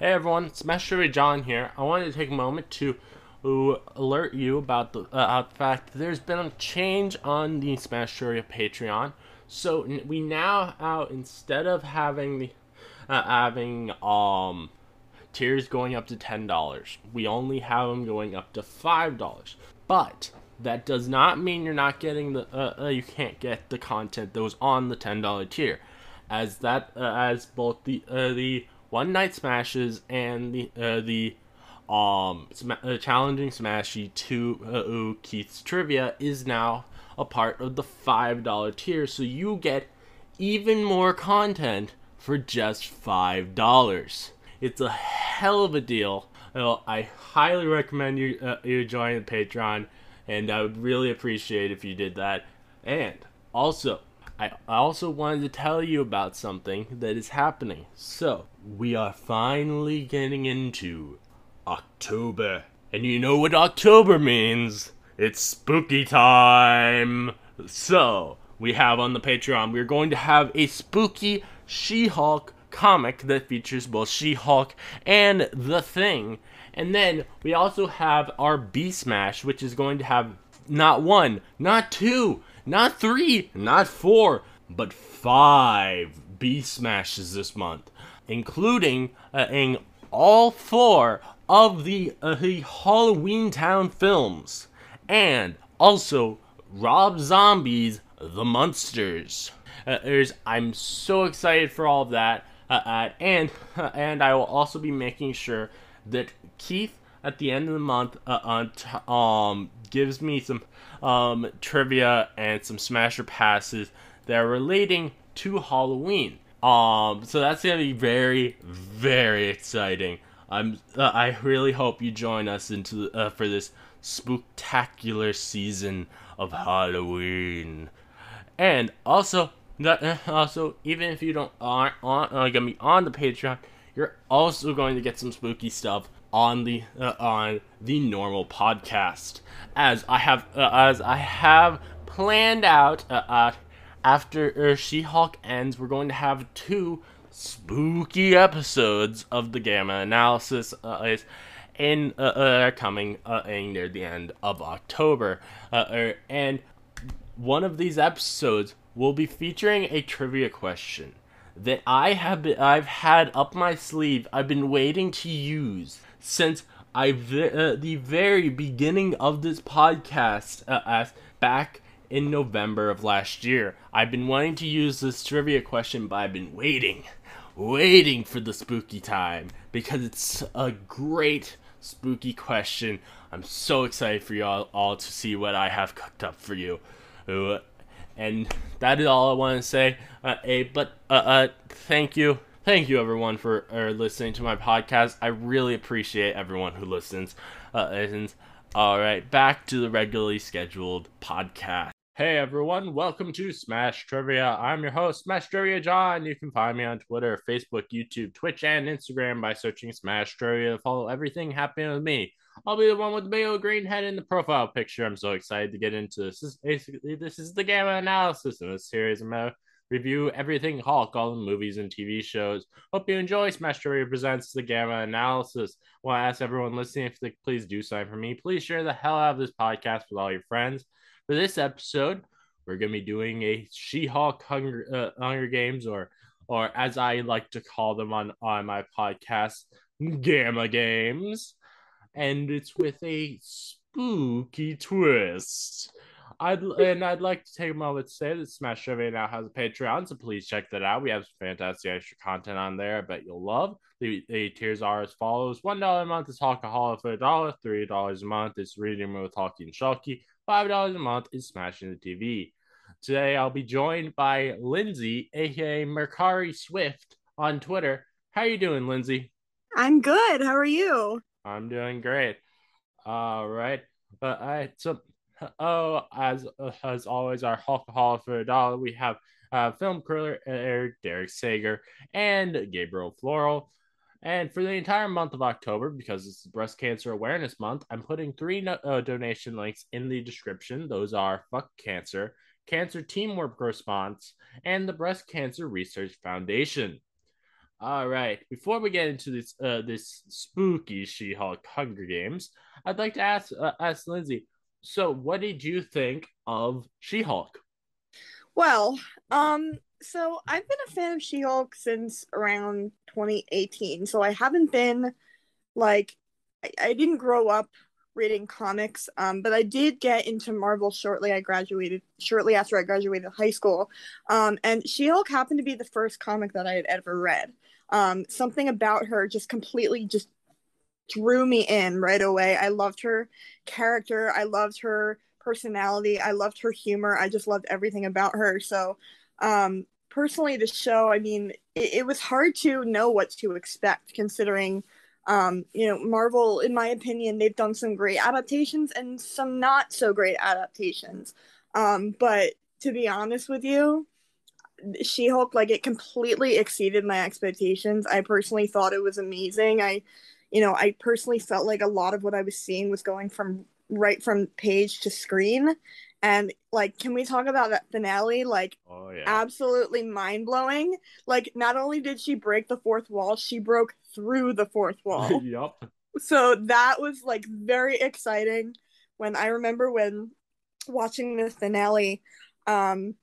Hey everyone, Smash Trivia John here. I wanted to take a moment to alert you about the, uh, the fact that there's been a change on the Smash Trivia Patreon. So we now out instead of having the uh, having um tiers going up to ten dollars, we only have them going up to five dollars. But that does not mean you're not getting the uh, uh, you can't get the content that was on the ten dollar tier, as that uh, as both the uh, the one night smashes and the uh, the um sm- uh, challenging smashy to uh, Keith's trivia is now a part of the five dollar tier, so you get even more content for just five dollars. It's a hell of a deal. Well, I highly recommend you uh, you join the Patreon, and I would really appreciate if you did that. And also, I also wanted to tell you about something that is happening. So, we are finally getting into October. And you know what October means? It's spooky time. So, we have on the Patreon, we're going to have a spooky She Hulk comic that features both She Hulk and The Thing. And then we also have our B Smash, which is going to have not one, not two, not three, not four, but five B Smashes this month, including uh, in all four of the, uh, the Halloweentown films, and also Rob Zombie's The Munsters. Uh, I'm so excited for all of that, uh, uh, and and I will also be making sure that Keith at the end of the month uh, um gives me some um, trivia and some smasher passes that are relating to Halloween. Um, so that's gonna be very, very exciting. I'm, uh, I really hope you join us into uh, for this spectacular season of Halloween. And also, that, also, even if you don't aren't on, uh, gonna be on the Patreon, you're also going to get some spooky stuff on the uh, on the normal podcast as I have uh, as I have planned out uh, uh after uh, She-Hulk ends we're going to have two spooky episodes of the gamma analysis uh, is in uh, coming in near the end of October er, and one of these episodes will be featuring a trivia question that I have been, I've had up my sleeve. I've been waiting to use since I uh, the very beginning of this podcast uh, back in November of last year. I've been wanting to use this trivia question, but I've been waiting, waiting for the spooky time because it's a great spooky question. I'm so excited for y'all all to see what I have cooked up for you. Uh, and that is all I want to say. Uh, but uh, uh, thank you thank you everyone for uh, listening to my podcast. I really appreciate everyone who listens. Uh, listens. All right, back to the regularly scheduled podcast. Hey everyone, welcome to Smash Trivia. I'm your host, Smash Trivia John. You can find me on Twitter, Facebook, YouTube, Twitch, and Instagram by searching Smash Trivia follow everything happening with me. I'll be the one with the big green head in the profile picture. I'm so excited to get into this. This is basically this is the gamma analysis in this series. I'm review everything Hulk, all the movies and TV shows. Hope you enjoy Smash Trivia Presents the Gamma Analysis. I want to ask everyone listening if they please do sign for me. Please share the hell out of this podcast with all your friends. For this episode, we're going to be doing a She-Hulk Hunger, uh, Hunger Games, or or as I like to call them on, on my podcast, Gamma Games. And it's with a spooky twist. I'd and I'd like to take a moment to say that Smash Trivia now has a Patreon, so please check that out. We have some fantastic extra content on there. I bet you'll love. The, the tiers are as follows: one dollar a month is Hulka Holla for a dollar, three dollars a month is Reading with Hulkie and Shulkie, five dollars a month is Smashing the TV. Today I'll be joined by Lindsey, aka Makkari Swift, on Twitter. How are you doing, Lindsey? I'm good. How are you? I'm doing great. All right. But I so oh, as as always, our Hulk Hall for a dollar. We have uh, film creator Eric Derek Sager and Gabriel Floral. And for the entire month of October, because it's Breast Cancer Awareness Month, I'm putting three no- uh, donation links in the description. Those are Fuck Cancer, Cancer Teamwork Response, and the Breast Cancer Research Foundation. All right. Before we get into this uh this spooky She-Hulk Hunger Games, I'd like to ask uh, ask Lindsey. So, what did you think of She-Hulk? Well, um, so I've been a fan of She-Hulk since around 2018. So I haven't been like I, I didn't grow up reading comics, um, but I did get into Marvel shortly. I graduated shortly after I graduated high school, um, and She-Hulk happened to be the first comic that I had ever read. Um, something about her just completely just drew me in right away. I loved her character. I loved her personality. I loved her humor. I just loved everything about her. So, um, personally, the show, I mean, it, it was hard to know what to expect considering, um, you know, Marvel, in my opinion, they've done some great adaptations and some not so great adaptations. Um, but to be honest with you, She Hulk, like, it completely exceeded my expectations. I personally thought it was amazing. I, you know, I personally felt like a lot of what I was seeing was going from right from page to screen. And like, can we talk about that finale? Like, Oh yeah. absolutely mind blowing. Like, not only did she break the fourth wall, she broke through the fourth wall. yup. so that was like very exciting. When I remember when watching the finale, um,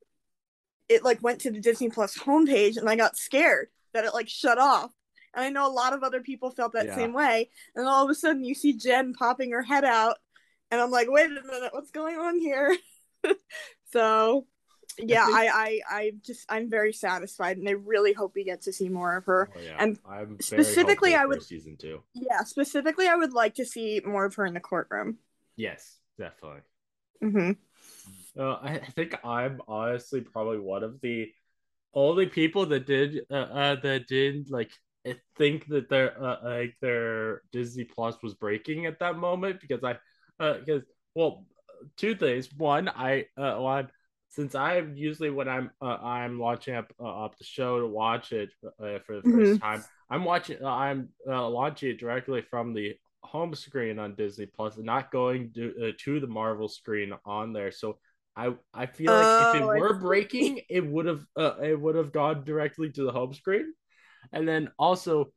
it like went to the Disney Plus homepage, and I got scared that it like shut off. And I know a lot of other people felt that Yeah. same way. And all of a sudden, you see Jen popping her head out, and I'm like, wait a minute, what's going on here? so, yeah, I, I, I just, I'm very satisfied, and I really hope we get to see more of her. Oh, yeah. And I'm very specifically, I would- season two. Yeah, specifically, I would like to see more of her in the courtroom. Yes, definitely. hmm Uh, I I think I'm honestly probably one of the only people that did uh, uh that did like uh, think that their uh, like their Disney Plus was breaking at that moment because I uh because well two things. One I uh one since I am usually when I'm uh, I'm launching up uh, up the show to watch it uh, for the 1st time I'm watching uh, I'm uh, launching it directly from the home screen on Disney Plus and not going to, uh, to the Marvel screen on there. So I I feel like if Oh, I it were breaking, it would have uh, it would have gone directly to the home screen, and then also,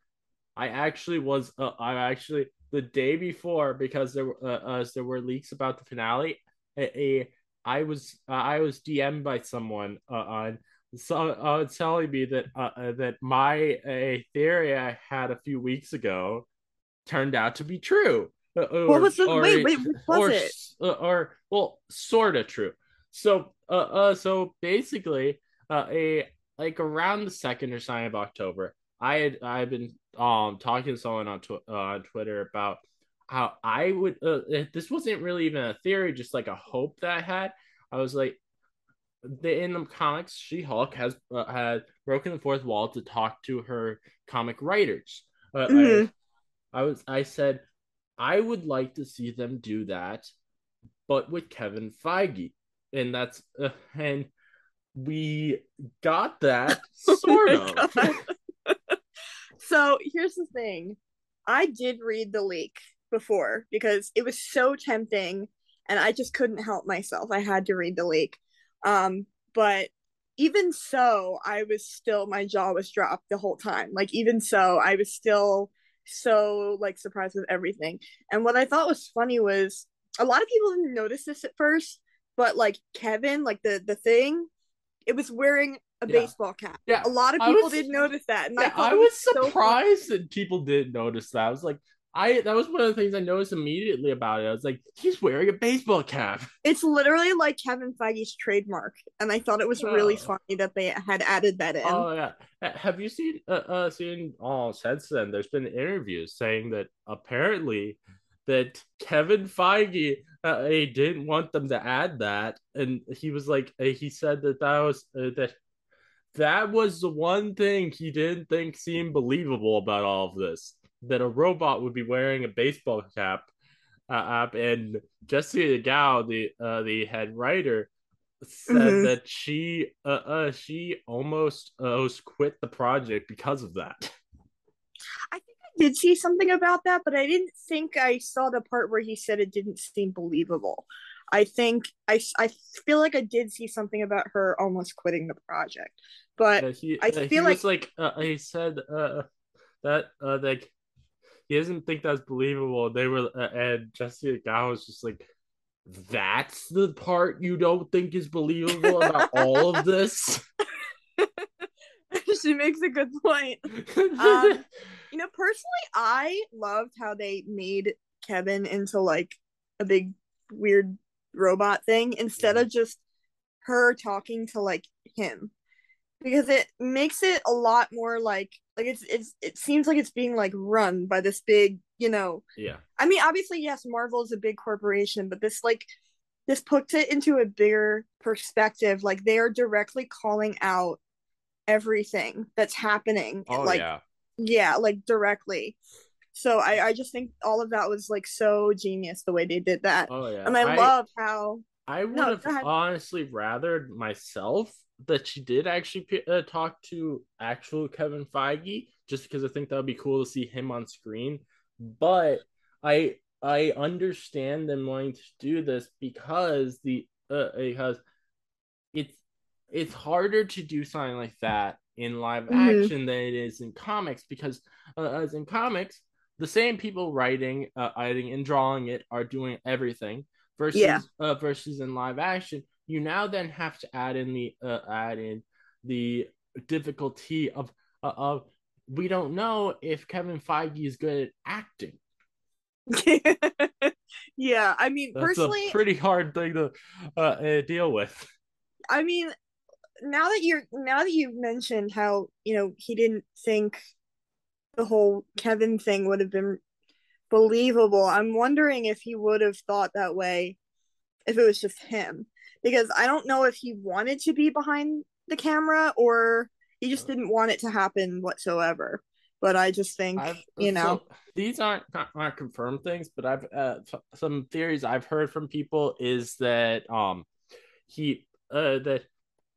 I actually was uh, I actually the day before because there were uh, uh, there were leaks about the finale. A, a I was uh, I was DM'd by someone uh, on so uh, telling me that uh, uh, that my a theory I had a few weeks ago turned out to be true. Uh, Or, What was the or wait? Wait, what was or, it? uh, or well, sort of true. So, uh, uh, so basically, uh, a like around the second or something of October, I had I've been um talking to someone on tw- uh, on Twitter about how I would. Uh, this wasn't really even a theory, just like a hope that I had. I was like, the in the comics, She Hulk has uh, had broken the fourth wall to talk to her comic writers. Uh, I- Mhm. I was I said I would like to see them do that, but with Kevin Feige, and that's uh, and we got that sort Oh of. So here's the thing I did read the leak before because it was so tempting and I just couldn't help myself. I had to read the leak. Um, but even so, I was still, my jaw was dropped the whole time. Like, even so, I was still so like surprised with everything. And what I thought was funny was a lot of people didn't notice this at first, but like Kevin, like the the thing, it was wearing a Yeah. baseball cap. Yeah, A lot of people was- did notice that, and I Yeah, I it was so surprised that people didn't notice that. I was like, I that was one of the things I noticed immediately about it. I was like, he's wearing a baseball cap. It's literally like Kevin Feige's trademark, and I thought it was really Oh. funny that they had added that in. Oh yeah. Have you seen uh, uh seen oh since then there's been interviews saying that apparently that Kevin Feige uh, he didn't want them to add that and he was like uh, he said that that was uh, that that was the one thing he didn't think seemed believable about all of this that a robot would be wearing a baseball cap uh, up and Jessica Gao the uh, the head writer said Mhm. that she uh, uh she almost uh, almost quit the project because of that. I think I did see something about that, but I didn't think I saw the part where he said it didn't seem believable. I think I, I feel like I did see something about her almost quitting the project, But Uh, he, I feel he like- like uh, he said uh, that uh, like he doesn't think that's believable. They were uh, and Jessica Gao was just like, that's the part you don't think is believable about all of this. she makes a good point. Um, You know, personally, I loved how they made Kevin into like a big weird robot thing instead mm-hmm. of just her talking to like him. Because it makes it a lot more like like it's it's it seems like it's being like run by this big, you know. yeah, I mean, obviously, yes, Marvel is a big corporation, but this like this puts it into a bigger perspective. Like they are directly calling out everything that's happening. oh like yeah, yeah like directly so i i just think all of that was like so genius the way they did that oh yeah. and i, love how I would No, have honestly rathered myself that she did actually uh, talk to actual Kevin Feige, just because I think that would be cool to see him on screen. But I I understand them wanting to do this because the uh, because it's it's harder to do something like that in live Mhm. action than it is in comics because uh, as in comics the same people writing uh, writing and drawing it are doing everything versus Yeah. uh, versus in live action you now then have to add in the uh, add in the difficulty of uh, of we don't know if Kevin Feige is good at acting. yeah i mean That's personally a pretty hard thing to uh, uh, deal with. i mean now that you're now that you've mentioned how you know he didn't think the whole kevin thing would have been believable. I'm wondering if he would have thought that way if it was just him. Because i don't know if he wanted to be behind the camera or he just didn't want it to happen whatsoever. But i just think I've, you know. so these aren't not, not confirmed things, but I've uh, some theories I've heard from people is that um he uh that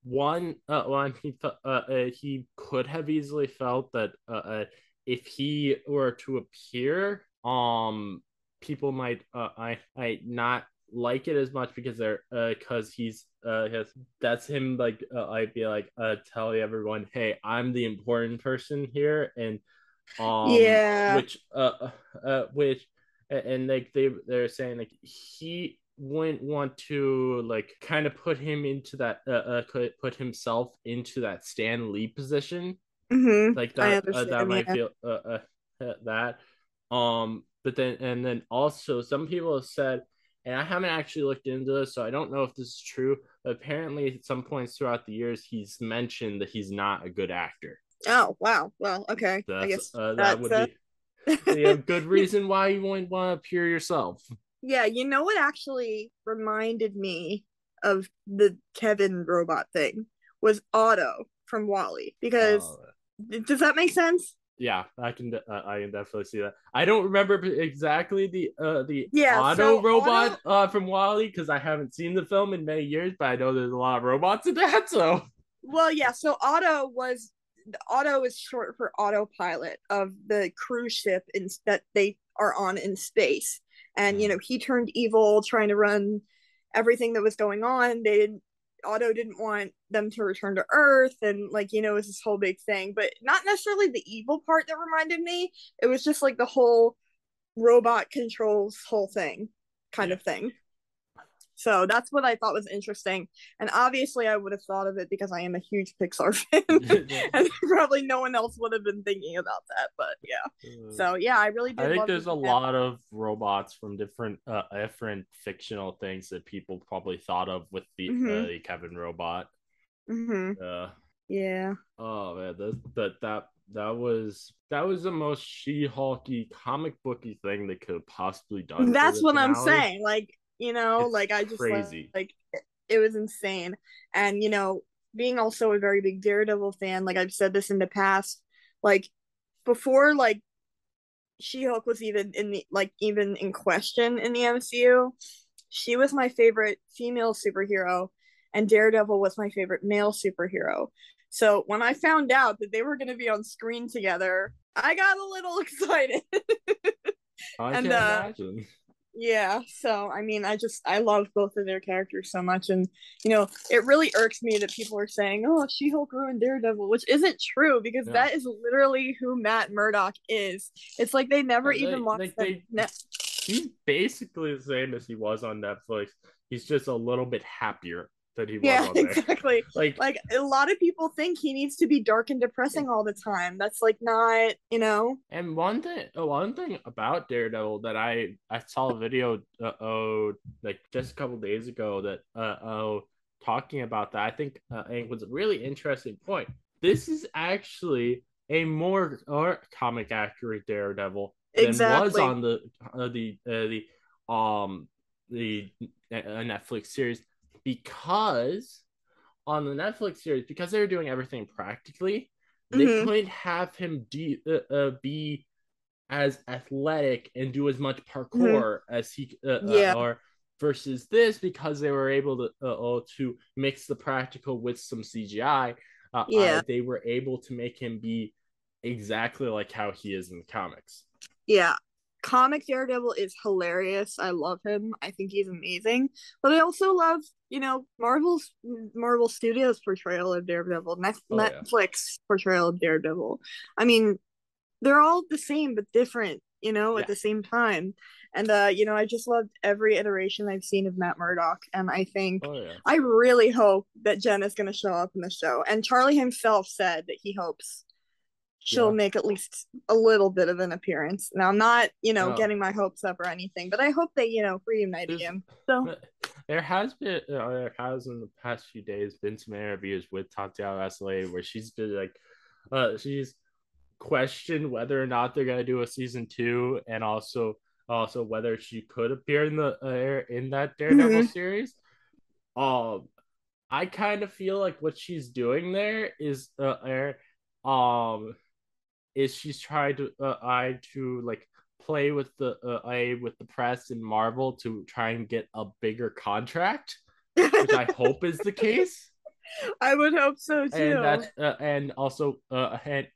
one uh one he uh, uh he could have easily felt that uh, uh if he were to appear um people might uh I I not like it as much because they're uh because he's uh has, that's him like uh, I'd be like uh telling everyone hey I'm the important person here and um Yeah. which uh uh which and like they they're saying like he wouldn't want to like kind of put him into that uh, uh put himself into that Stan Lee position Mhm. like that uh, that might yeah. feel uh, uh, uh, that. Um but then and then also some people have said and i haven't actually looked into this so i don't know if this is true but apparently at some points throughout the years he's mentioned that he's not a good actor. Oh wow. Well okay. I guess uh, that would be a good reason why you wouldn't want to appear yourself. Yeah, you know what actually reminded me of the Kevin robot thing? Was Auto from WALL-E because Uh, does that make sense? yeah i can uh, i can definitely see that i don't remember exactly the uh the Yeah, auto so robot Auto- uh from WALL-E because i haven't seen the film in many years but i know there's a lot of robots in that so Well, yeah, so auto was auto is short for autopilot of the cruise ship in that they are on in space. And you know, he turned evil trying to run everything that was going on. They didn't Auto didn't want them to return to Earth and like, you know, it was this whole big thing. But not necessarily the evil part that reminded me. It was just like the whole robot controls whole thing kind Yeah. of thing. So that's what I thought was interesting. And obviously, I would have thought of it because I am a huge Pixar fan. and probably no one else would have been thinking about that. But yeah. So yeah, I really did. I think there's a Kevin- lot of robots from different uh different fictional things that people probably thought of with the uh, Mhm. the Kevin robot. Mhm. Uh Yeah. oh man, that that that that was that was the most She-Hulky comic booky thing they could have possibly done. That's what I'm saying. Like, you know, It's like I just like- crazy. like it, it was insane. And you know, being also a very big Daredevil fan, like I've said this in the past, like before like She-Hulk was even in the like even in question in the MCU, she was my favorite female superhero and Daredevil was my favorite male superhero. So when I found out that they were going to be on screen together, I got a little excited. I and, can uh, imagine. Yeah, so I mean, I just I love both of their characters so much, and you know, it really irks me that people are saying, "Oh, She-Hulk ruined Daredevil," which isn't true because yeah. that is literally who Matt Murdock is. It's like they never even watched. They, ne- he's basically the same as he was on Netflix. He's just a little bit happier that he was yeah, exactly. Like like a lot of people think he needs to be dark and depressing all the time. That's like not, you know. And one thing one thing about Daredevil that I I saw a video uh, oh like just a couple days ago that uh oh talking about that I think uh, it was a really interesting point. This is actually a more or comic accurate Daredevil than exactly. was on the uh, the uh, the um the uh, Netflix series because on the Netflix series, because they were doing everything practically, they mm-hmm. couldn't have him de- uh, uh, be as athletic and do as much parkour mm-hmm. as he uh, uh yeah. or versus this because they were able to uh, to mix the practical with some CGI. Uh, yeah, they were able to make him be exactly like how he is in the comics. Yeah, comic Daredevil is hilarious. I love him. I think he's amazing. But I also love, you know, Marvel's Marvel Studios portrayal of Daredevil, Net- oh, Netflix yeah. portrayal of Daredevil. I mean, they're all the same but different, you know, yeah. at the same time. And uh, you know, I just loved every iteration I've seen of Matt Murdock, and I think oh, yeah. I really hope that Jen is going to show up in the show. And Charlie himself said that he hopes she'll yeah. make at least a little bit of an appearance. Now I'm not, you know, no. getting my hopes up or anything, but I hope they, you know, reunite There's, again. So there has been, uh, there has in the past few days been some interviews with Tatiana Maslany where she's been like, uh, she's questioned whether or not they're gonna do a season two, and also also whether she could appear in the uh, in that Daredevil mm-hmm. series. Um, I kind of feel like what she's doing there is uh, um is she's trying to uh, I to like play with the uh, I with the press and Marvel to try and get a bigger contract, which I hope is the case. I would hope so too. And that uh, and also uh and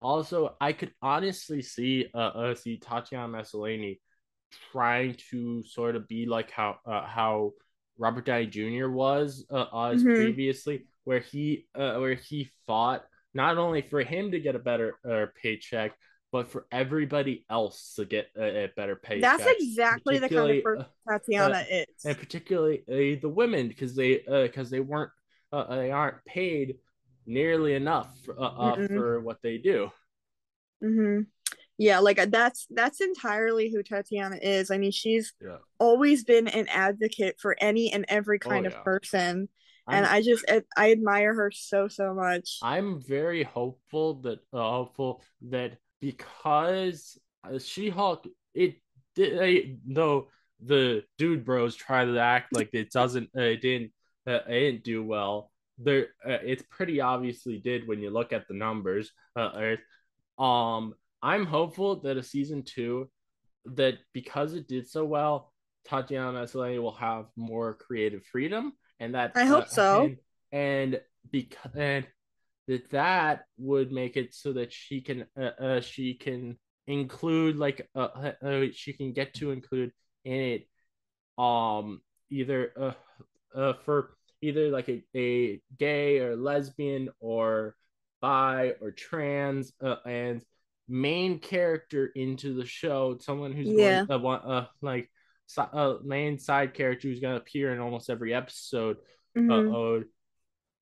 also I could honestly see uh, uh see Tatiana Maslany trying to sort of be like how uh, how Robert Downey Jr. was uh, as mm-hmm. previously, where he uh, where he fought not only for him to get a better uh, paycheck, but for everybody else to get a, a better paycheck. That's exactly the kind of person uh, Tatiana uh, is, and particularly uh, the women because they because uh, they weren't uh, they aren't paid nearly enough for, for what they do. Mm-hmm. Yeah, like that's that's entirely who Tatiana is. I mean, she's yeah. always been an advocate for any and every oh, kind oh, yeah. of and I just I admire her so so much. I'm very hopeful that uh, hopeful that because She-Hulk it did though the dude bros try to act like it doesn't uh, it didn't uh, it didn't do well. There uh, it's pretty obviously did when you look at the numbers. Uh, um, I'm hopeful that a season two that because it did so well, Tatiana Maslany will have more creative freedom and that I hope uh, so. And, and because and that that would make it so that she can uh, uh she can include like uh, uh, uh, she can get to include in it um either uh, uh for either like a, a gay or lesbian or bi or trans uh, and main character into the show someone who's yeah. going, uh, uh, like uh, main side character who's going to appear in almost every episode. Mm-hmm. Uh,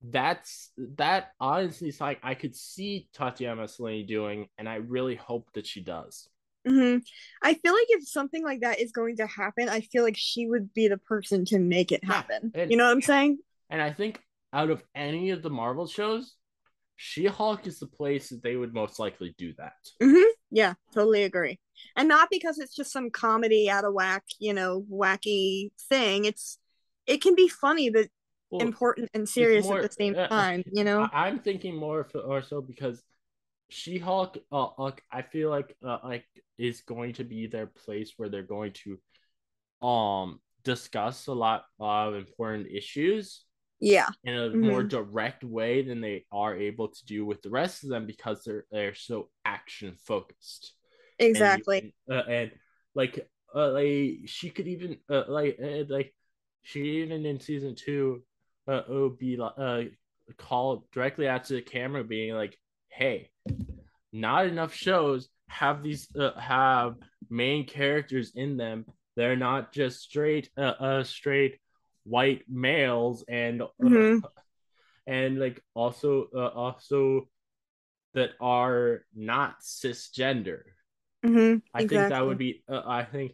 that's that honestly is like I could see Tatiana Maslany doing, and I really hope that she does. Mm-hmm. I feel like if something like that is going to happen, I feel like she would be the person to make it happen. Yeah, and, you know what I'm saying? And I think out of any of the Marvel shows, She Hulk is the place that they would most likely do that. Mm-hmm. Yeah, totally agree. And not because it's just some comedy out of whack you know wacky thing. It's it can be funny but well, important and serious more, at the same uh, time you know? I'm thinking more or so because she-hulk uh, uh, i feel like uh, like is going to be their place where they're going to um discuss a lot of important issues yeah in a mm-hmm. more direct way than they are able to do with the rest of them because they're they're so action focused Exactly. And, uh, and like uh, like she could even uh, like uh, like she even in season two uh would be uh called directly out to the camera being like hey not enough shows have these uh, have main characters in them they're not just straight uh, uh straight white males and uh, Mhm. and like also uh, also that are not cisgender hmm I think that would be. Uh, I think,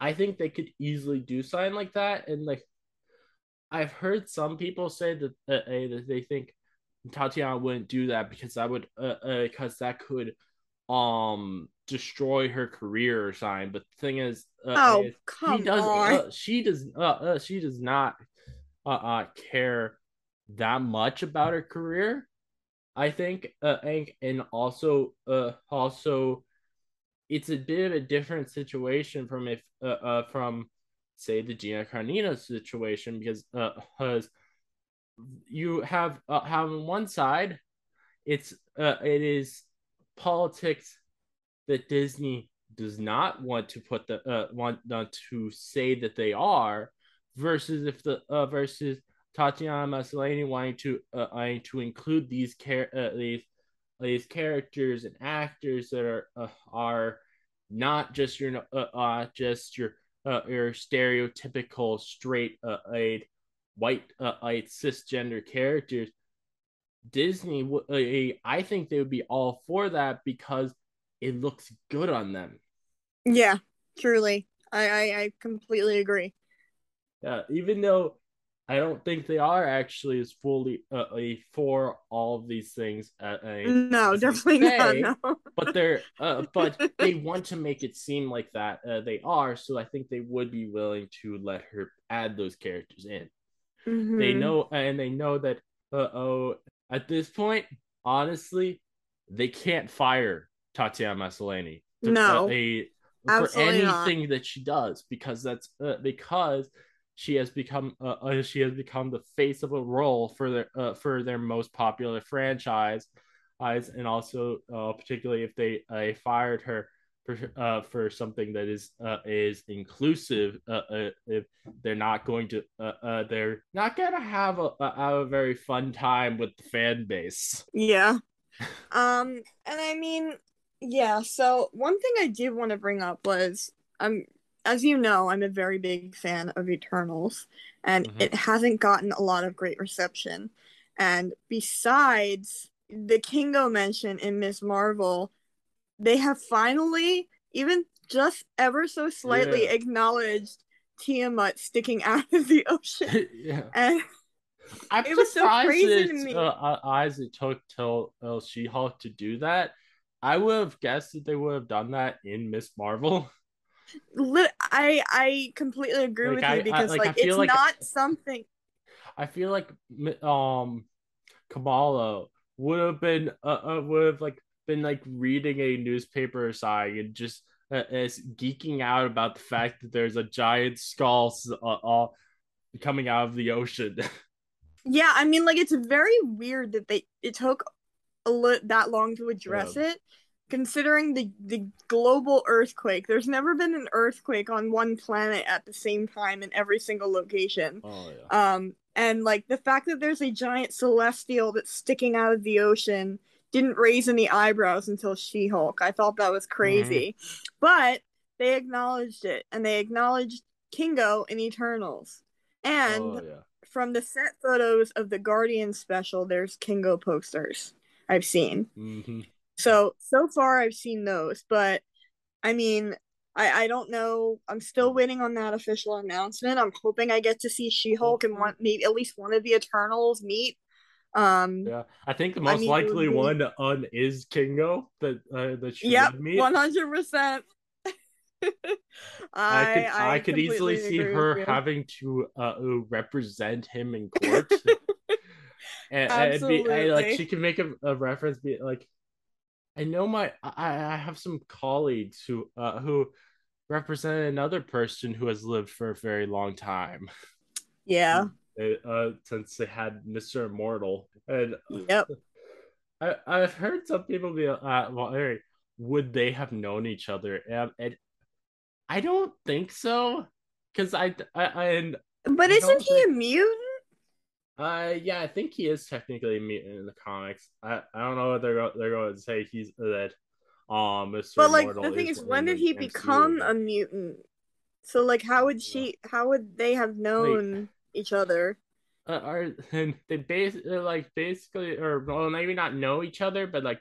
I think they could easily do something like that, and like, I've heard some people say that uh, uh, that they think Tatiana wouldn't do that because that would uh, uh because that could um destroy her career or something. But the thing is, uh, Oh, is come she does on. uh, she does uh, uh she does not uh, uh care that much about her career. I think uh and, and also uh also it's a bit of a different situation from if uh, uh from say the Gina Carano situation because uh because you have uh, have on one side it's uh it is politics that Disney does not want to put the uh want uh, to say that they are versus if the uh versus Tatiana Maslany wanting to uh wanting to include these char- uh, these these characters and actors that are uh, are not just your uh, uh just your uh, your stereotypical straight uh, white uh, a cisgender characters disney w- uh, i think they would be all for that because it looks good on them Yeah, truly. I, I, I completely agree. Yeah, even though i don't think they are actually as fully uh, a for all of these things uh, a, No, as definitely say. not. No. but they're uh, but they want to make it seem like that uh, they are so i think they would be willing to let her add those characters in they Mhm. know and they know that uh, oh at this point honestly they can't fire tatiana maslany No, uh, a, for absolutely not. anything that she does because that's uh, because she has become uh, uh, she has become the face of a role for their uh, for their most popular franchise eyes and also uh, particularly if they uh, fired her for uh, for something that is uh, is inclusive uh, uh, if they're not going to uh, uh, they're not gonna have a, a have a very fun time with the fan base Yeah. Um, and I mean, yeah, so one thing I did want to bring up was I'm as you know, I'm a very big fan of Eternals, and Mhm. it hasn't gotten a lot of great reception. And besides the Kingo mention in Ms. Marvel, they have finally, even just ever so slightly, Yeah. acknowledged Tiamut sticking out of the ocean. yeah And I'm It was so surprised crazy to me. uh, uh, eyes it took till uh, She-Hulk to do that. I would have guessed that they would have done that in Ms. Marvel. I I completely agree Like, with I- you because like, I like, feel it's like- not something I feel like um Kamala would have been uh, uh would have like been like reading a newspaper or something and just uh, is geeking out about the fact that there's a giant skull uh, uh, coming out of the ocean. yeah i mean like it's very weird that they it took li- that long to address it considering the the global earthquake. There's never been an earthquake on one planet at the same time in every single location. Oh yeah. um and like the fact that there's a giant celestial that's sticking out of the ocean didn't raise any eyebrows until she-hulk. I thought that was crazy. But they acknowledged it and they acknowledged kingo in eternals. And oh yeah. from the set photos of the guardian special there's kingo posters i've seen hmm so so far i've seen those but i mean I, I don't know. I'm still waiting on that official announcement. I'm hoping I get to see She-Hulk and one maybe at least one of the Eternals meet. Um, Yeah, I think the most mean, likely be- one on is Kingo that uh, that she yep, would meet. one hundred percent. I could I, could easily see her you. having to uh, represent him in court. and, it'd be I, like she can make a, a reference be like I know my I, I have some colleagues who uh, who represent another person who has lived for a very long time Yeah. uh, since they had Mr. Immortal and Yep. I, I've heard some people be uh, wondering would they have known each other and, and I don't think so, because I, I, I and But isn't he a mutant? Uh, yeah, I think he is technically a mutant in the comics. I, I don't know what they're go- they're going to say he's that. Um, Mr. But like Immortal the thing is, in when did he MCU, become a mutant? So like, how would she? How would they have known each other? uh, are and they base like basically or well maybe not know each other but like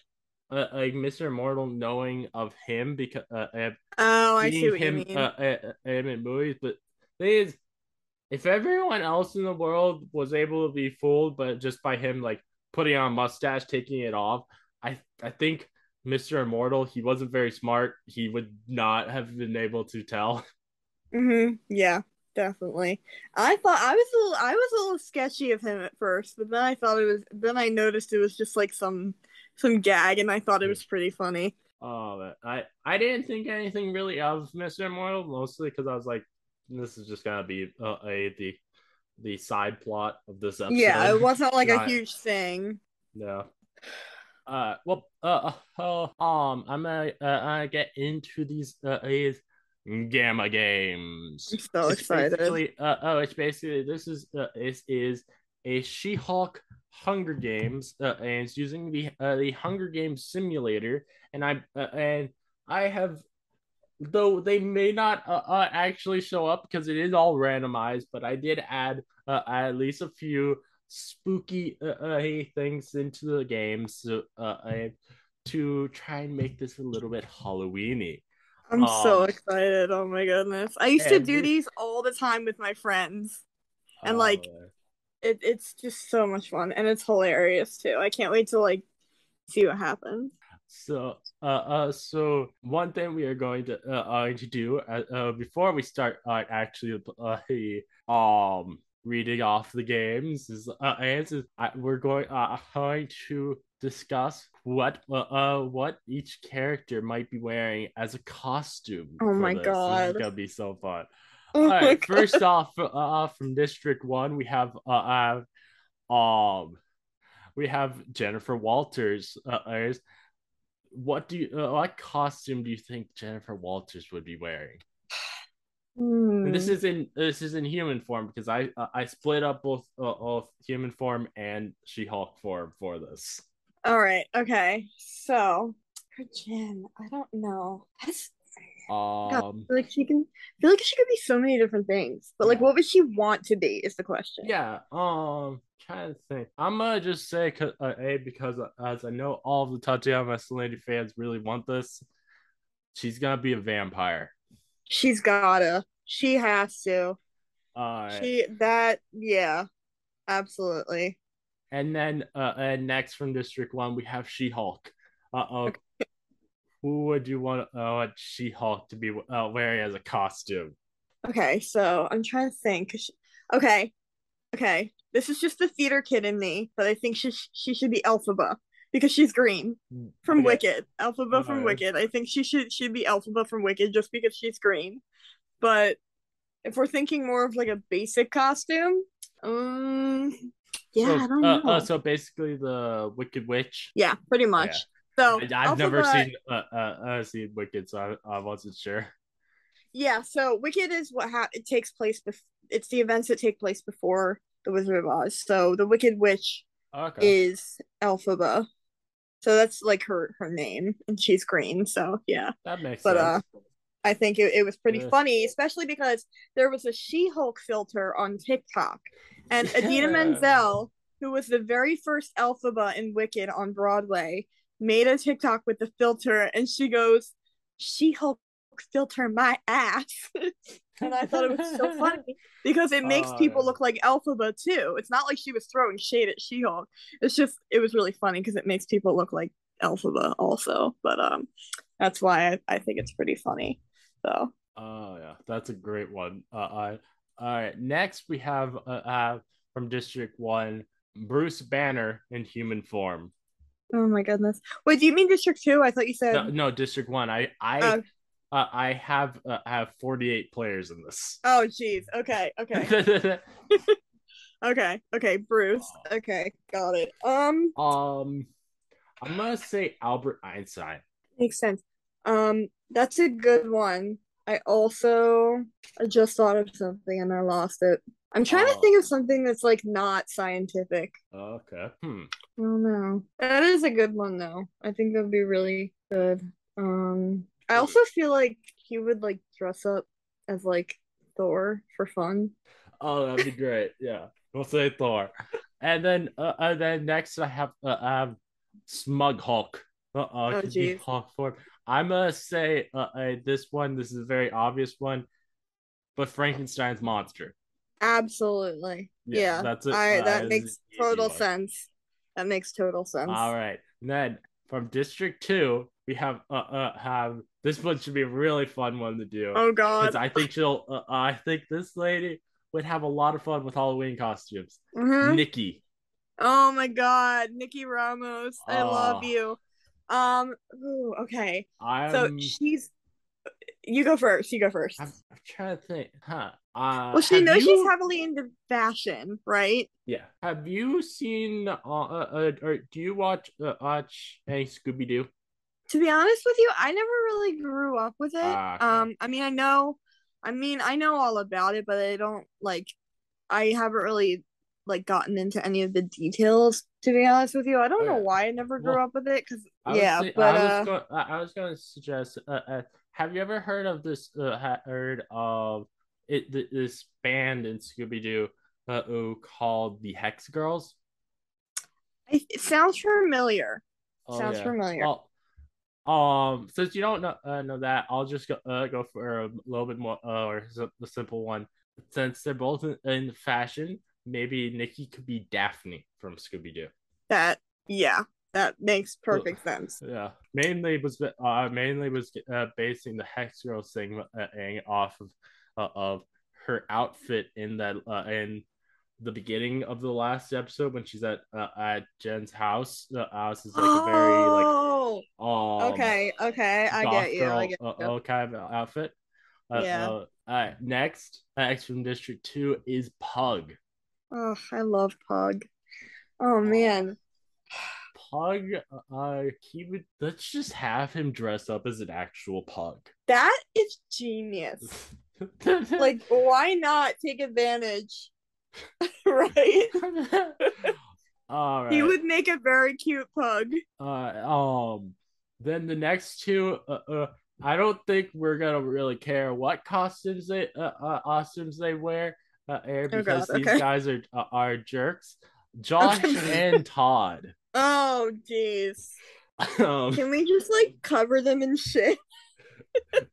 uh, like Mr. Immortal knowing of him because uh, uh Oh, I see what you mean. uh, uh, uh, him in movies but the thing is if everyone else in the world was able to be fooled but just by him like putting on a mustache taking it off I I think Mr. Immortal he wasn't very smart he would not have been able to tell hmm Yeah, definitely. I thought I was a little, I was a little sketchy of him at first, but then I thought it was. Then I noticed it was just like some some gag, and I thought it was pretty funny. Oh, I I didn't think anything really of Mr. Immortal, mostly because I was like, this is just gonna be uh, a the the side plot of this episode. Yeah, it wasn't like a huge thing. No. Uh, well, uh, uh, um, I'm gonna uh, uh, get into these uh these gamma games. I'm so It's excited. Uh, oh, it's basically this is uh, this is a She-Hulk Hunger Games, uh, and it's using the uh, the Hunger Games simulator, and I uh, and I have, though they may not uh, uh, actually show up because it is all randomized, but I did add uh, at least a few spooky uh, uh, things into the game, so uh, I, to try and make this a little bit Halloweeny. I'm so Um, excited. Oh my goodness. I used to do these all the time with my friends. And, like, Uh, It it's just so much fun and it's hilarious too. I can't wait to like see what happens. So, uh, uh, so one thing we are going to uh, uh to do uh, uh before we start uh, actually uh um reading off the games is uh is, uh, we're going uh going to discuss what uh, uh what each character might be wearing as a costume. Oh my this. God. is gonna be so fun. Oh All right, God. first off, uh, from District One, we have uh, uh um, we have Jennifer Walters. Uh, what do you, uh, what costume do you think Jennifer Walters would be wearing? This Hmm. is in this is in human form because I uh, I split up both uh, both human form and She Hulk form for this. All right. Okay. So for Jen, I don't know. That's God, Um, I feel like she can I feel like she could be so many different things. But like what would she want to be is the question. Yeah, um, trying to think. I'm gonna just say uh, a because uh, as I know all of the Tatiana Maslany fans really want this. She's gonna be a vampire. She's gotta. She has to. Uh, She that yeah. Absolutely. and then uh, and next from District One we have She Hulk. Uh oh. Who would you want uh, She Hulk to be uh, wearing as a costume? Okay, so I'm trying to think. Okay, okay. This is just the theater kid in me, but I think she she should be Elphaba because she's green from Okay. Wicked. Elphaba from Alright. Wicked. I think she should should be Elphaba from Wicked just because she's green. But if we're thinking more of like a basic costume, um, yeah, so, I don't uh, know. uh, so basically, the Wicked Witch. yeah, pretty much. So I- I've never seen uh, uh, uh seen Wicked, so I, I wasn't sure. Yeah, so Wicked is what ha- it takes place. Bef- it's the events that take place before the Wizard of Oz. So the Wicked Witch Okay. is Elphaba. So that's like her her name, and she's green. So yeah, that makes but, sense. Uh, I think it, it was pretty Yeah. funny, especially because there was a She-Hulk filter on TikTok, and Idina Yeah. Menzel, who was the very first Elphaba in Wicked on Broadway, made a TikTok with the filter, and she goes, "She-Hulk filter my ass," and I thought it was so funny because it makes Oh, people yeah. look like Elphaba too. It's not like she was throwing shade at She-Hulk. It's just it was really funny because it makes people look like Elphaba also. But um, that's why I, I think it's pretty funny. So Oh yeah, that's a great one. Uh, I all right. Next we have uh, uh from District One, Bruce Banner in human form. oh my goodness. Wait, do you mean District Two? I thought you said. No, no District One. I I Oh. Uh, I have uh, have forty eight players in this. Oh jeez. Okay. Okay. Okay. Okay. Bruce. Okay. Got it. Um. um, I'm gonna say Albert Einstein. Makes sense. Um. That's a good one. I also I just thought of something and I lost it. I'm trying Oh. to think of something that's like not scientific. Okay. Hmm. I don't know. That is a good one though. I think that'd be really good. Um, I also feel like he would like dress up as like Thor for fun. Oh, that'd be great. Yeah, we'll say Thor, and then uh, and then next I have uh, I have Smug Hulk. Uh uh Oh, could be. Hulk form. I'm gonna say uh, uh this one. This is a very obvious one, but Frankenstein's monster. Absolutely. Yeah, Yeah, that's it. I Uh, that makes total sense. That makes total sense. All right. And then from District Two, we have uh, uh have this one should be a really fun one to do. Oh God. I think she'll. Uh, I think this lady would have a lot of fun with Halloween costumes. Mhm. Nikki. Oh my God, Nikki Ramos. I love Oh. you. Um. ooh, okay. I'm. So she's. You go first. You go 1st I'm, I'm trying to think. Huh. Uh, well, she knows you- she's heavily into fashion, right? Yeah. Have you seen? Uh, uh, uh or do you watch uh, watch any Scooby Doo? To be honest with you, I never really grew up with it. Ah, okay. Um, I mean, I know, I mean, I know all about it, but I don't like. I haven't really like gotten into any of the details. To be honest with you, I don't know why I never grew Well, up with it. Cause I was yeah, but I uh, was going. I I was going to suggest. Uh, uh, have you ever heard of this? Uh, heard of it? th- This band in Scooby Doo, uh, called the Hex Girls. It sounds familiar. Oh, Sounds yeah. familiar. Um, since you don't know uh, know that, I'll just go uh, go for a little bit more uh, or the simple one. Since they're both in, in fashion, maybe Nikki could be Daphne from Scooby Doo. That yeah, that makes perfect sense. Yeah, mainly was uh mainly was uh, basing the Hex Girls thing uh, off of uh, of her outfit in that uh, in the beginning of the last episode when she's at uh, at Jen's house. The house is like a very like oh, um okay, okay, I get you. girl, I get uh, you. uh, kind of outfit. Uh, Yeah. Uh, all right. Next, next from District Two is Pug. Oh, I love Pug. Oh man, Pug. Uh, he would. Let's just have him dress up as an actual pug. that is genius. Like, why not take advantage? right? all right. He would make a very cute pug. uh, um. Then the next two. Uh, uh, I don't think we're gonna really care what costumes they uh, uh costumes they wear. Uh, air Oh, because God, these guys are uh, are jerks. Josh and Todd. Oh, jeez. Um, Can we just like cover them in shit?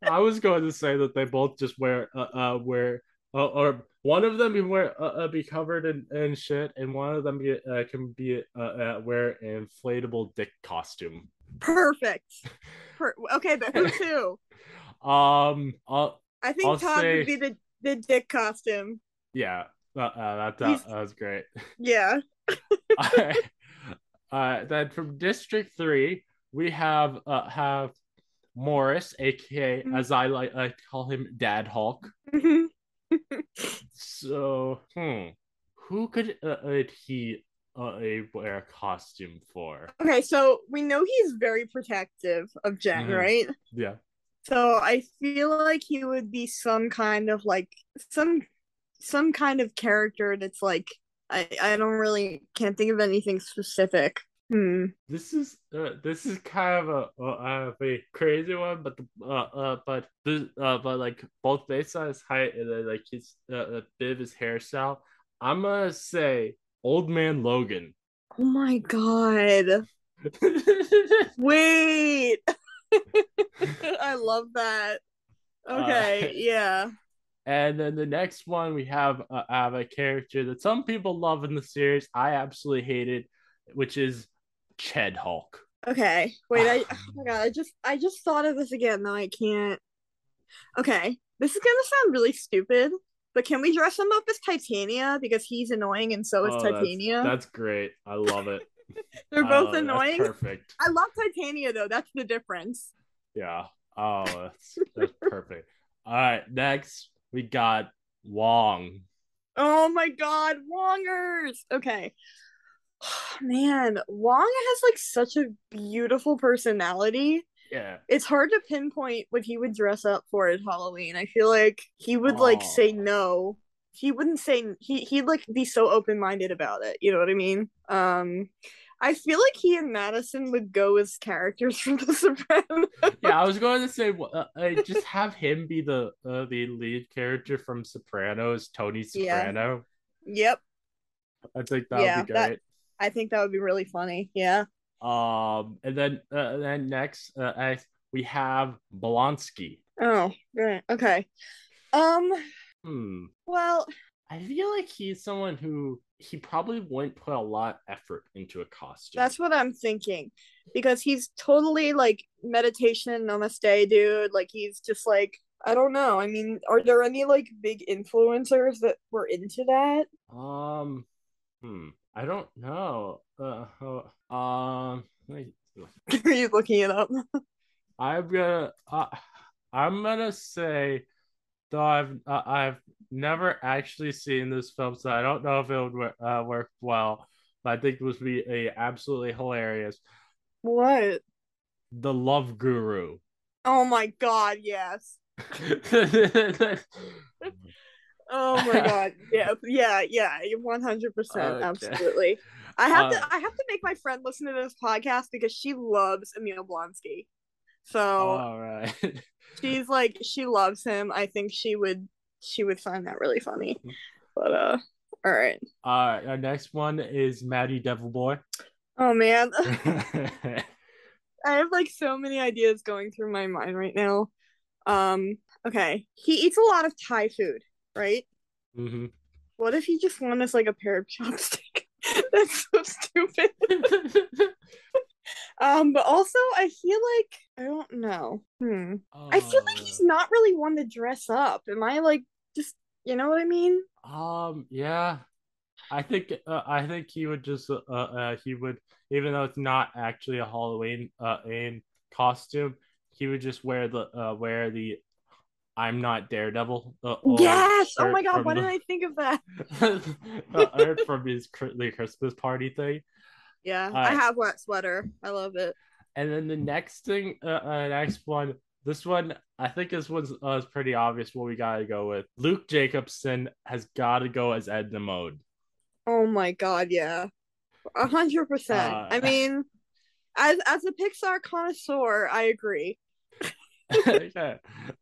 I was going to say that they both just wear uh, uh wear uh, or one of them can wear uh, uh, be covered in, in shit and one of them be, uh, can be uh, uh wear an inflatable dick costume. Perfect. Per- okay, but who two? Um uh, I think I'll Todd say- would be the the dick costume. yeah, uh, uh, that, that, was great. Yeah. Alright. uh then from District 3 we have uh have Morris aka Mhm. as I like I call him Dad Hulk. Mhm. So, hmm, who could uh, uh, he uh, wear a costume for? okay, so we know he's very protective of Jen, Mhm. right? Yeah, So I feel like he would be some kind of like some some kind of character that's like I I don't really can't think of anything specific. Hmm. this is uh, this is kind of a uh, a crazy one, but the, uh, uh but the uh but like both based on his height and then like his uh, a bit of his hairstyle, I'm gonna say Old Man Logan. Oh my god. Wait. I love that. Okay, Uh, yeah. And then the next one we have uh, have a character that some people love in the series. I absolutely hated, which is Ched Hulk. Okay. Wait, I oh my god, I just I just thought of this again though I can't. Okay. This is gonna sound really stupid, but can we dress him up as Titania? Because he's annoying and so is Oh, Titania. That's great. I love it. They're both oh, love annoying. perfect. I love Titania though, that's the difference. Yeah. Oh, that's that's perfect. All right, next we got Wong. Oh my god, Wongers! Okay. Man, Wong has like such a beautiful personality. Yeah. it's hard to pinpoint what he would dress up for at Halloween. I feel like he would like Oh. say no. He wouldn't say he he'd like be so open minded about it. You know what I mean? Um, I feel like he and Madison would go as characters from The Sopranos. Yeah, I was going to say uh, just have him be the uh, the lead character from Sopranos, Tony Yeah. Soprano. yep, I think that Yeah, would be that- great. I think that would be really funny. Yeah. Um, and then uh, then next, uh, I, we have Blonsky. Oh, right. Okay. Um. Hmm. Well, I feel like he's someone who he probably wouldn't put a lot of effort into a costume. That's what I'm thinking. Because he's totally like meditation namaste dude. Like he's just like I don't know. I mean, are there any like big influencers that were into that? um. Hmm. I don't know. Uh. uh, Um. are you looking it up? I'm gonna. Uh, I'm gonna say, though I've uh, I've never actually seen this film, so I don't know if it would wor- uh, work well. But I think it would be a absolutely hilarious. What? The Love Guru. Oh my god, yes. Oh my god. Yeah, yeah, yeah. One hundred percent. Absolutely. I have Uh, to I have to make my friend listen to this podcast because she loves Emil Blonsky. So All right. she's like she loves him. I think she would she would find that really funny. But uh all right. All right. Our next one is Maddie Devil Boy. Oh man. I have like so many ideas going through my mind right now. Um okay. He eats a lot of Thai food, right? hmm What if he just wanted like a pair of chopsticks? That's so stupid. Um, but also I feel like I don't know. Hmm. I feel like he's not really one to dress up. Am I like just you know what I mean? Um, yeah, I think uh, I think he would just uh, uh he would even though it's not actually a Halloween uh in costume, he would just wear the uh wear the I'm not Daredevil. Uh, yes. Oh my god, why the- didn't I think of that? uh, or from his the Christmas party thing. Yeah, I have that sweater. I love it. And then the next thing, uh, uh next one, this one, I think this one's uh, is pretty obvious what we gotta go with. Luke Jacobson has got to go as Edna Mode. Oh my god, yeah. A hundred percent. Uh, I mean as as a Pixar connoisseur, I agree. okay.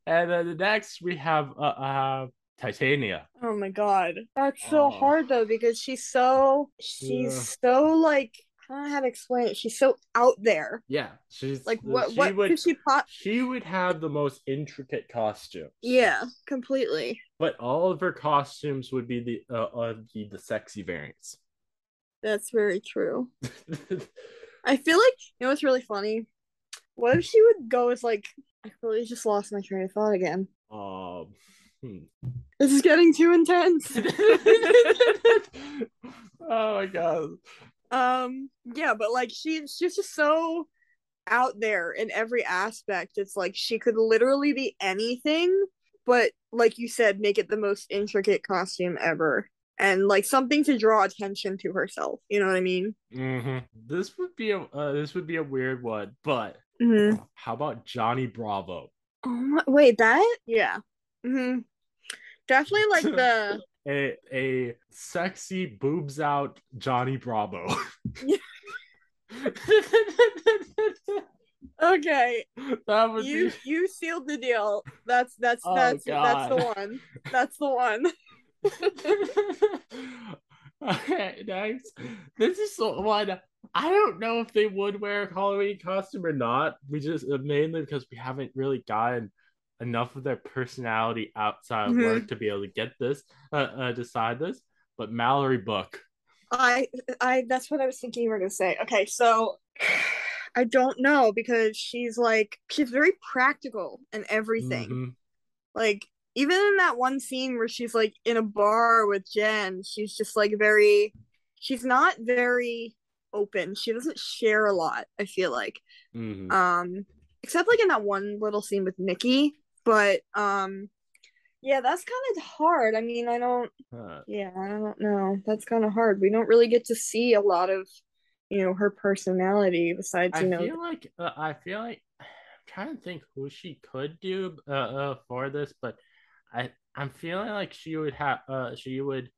And then the next we have uh, uh Titania. Oh my god. That's so Oh. hard though because she's so she's so like I don't know how to explain it. She's so out there. Yeah, she's Like what she what would could she pot she would have the most intricate costume. Yeah, completely. but all of her costumes would be the uh, uh the, the sexy variants. That's very true. I feel like you know what's really funny? What if she would go as like I really just lost my train of thought again. um. hmm. This is getting too intense. oh my god. um yeah, but like she she's just so out there in every aspect. It's like she could literally be anything, but like you said, make it the most intricate costume ever. And like something to draw attention to herself. You know what I mean? hmm This would be a uh, this would be a weird one, but Mm-hmm. how about Johnny Bravo? Oh my, wait, that? Yeah. Mm-hmm. Definitely like the A a sexy boobs out Johnny Bravo. okay. that would You be you sealed the deal. That's that's Oh, that's that's the one. That's the one. Okay, next. This is one. I don't know if they would wear a Halloween costume or not. We just uh, mainly because we haven't really gotten enough of their personality outside of work to be able to get this, uh, uh, decide this. But Mallory Book. I I that's what I was thinking you were gonna say. Okay, so I don't know because she's like she's very practical and everything. Mhm. Like even in that one scene where she's like in a bar with Jen, she's just like very she's not very open. She doesn't share a lot, I feel like. Mhm. Um except like in that one little scene with Nikki. But um yeah, that's kind of hard. I mean, I don't Uh, yeah, I don't know. That's kind of hard. We don't really get to see a lot of, you know, her personality besides, I you know, feel like uh, I feel like trying to think who she could do uh, uh for this, but I I'm feeling like she would have uh she would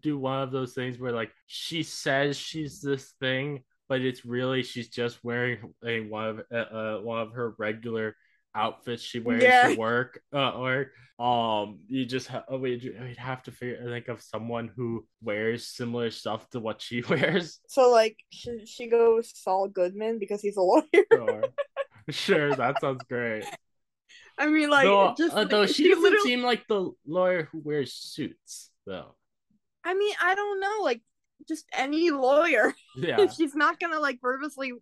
do one of those things where like she says she's this thing, but it's really she's just wearing a one of uh, uh one of her regular outfits she wears Yeah. to work uh, or um you just ha- oh, we'd, we'd have to figure think of someone who wears similar stuff to what she wears So like she she goes Saul Goodman because he's a lawyer. sure sure that sounds great I mean like though, just uh, though like, she doesn't literally- seem like the lawyer who wears suits though I mean, I don't know, like just any lawyer. yeah She's not gonna like purposely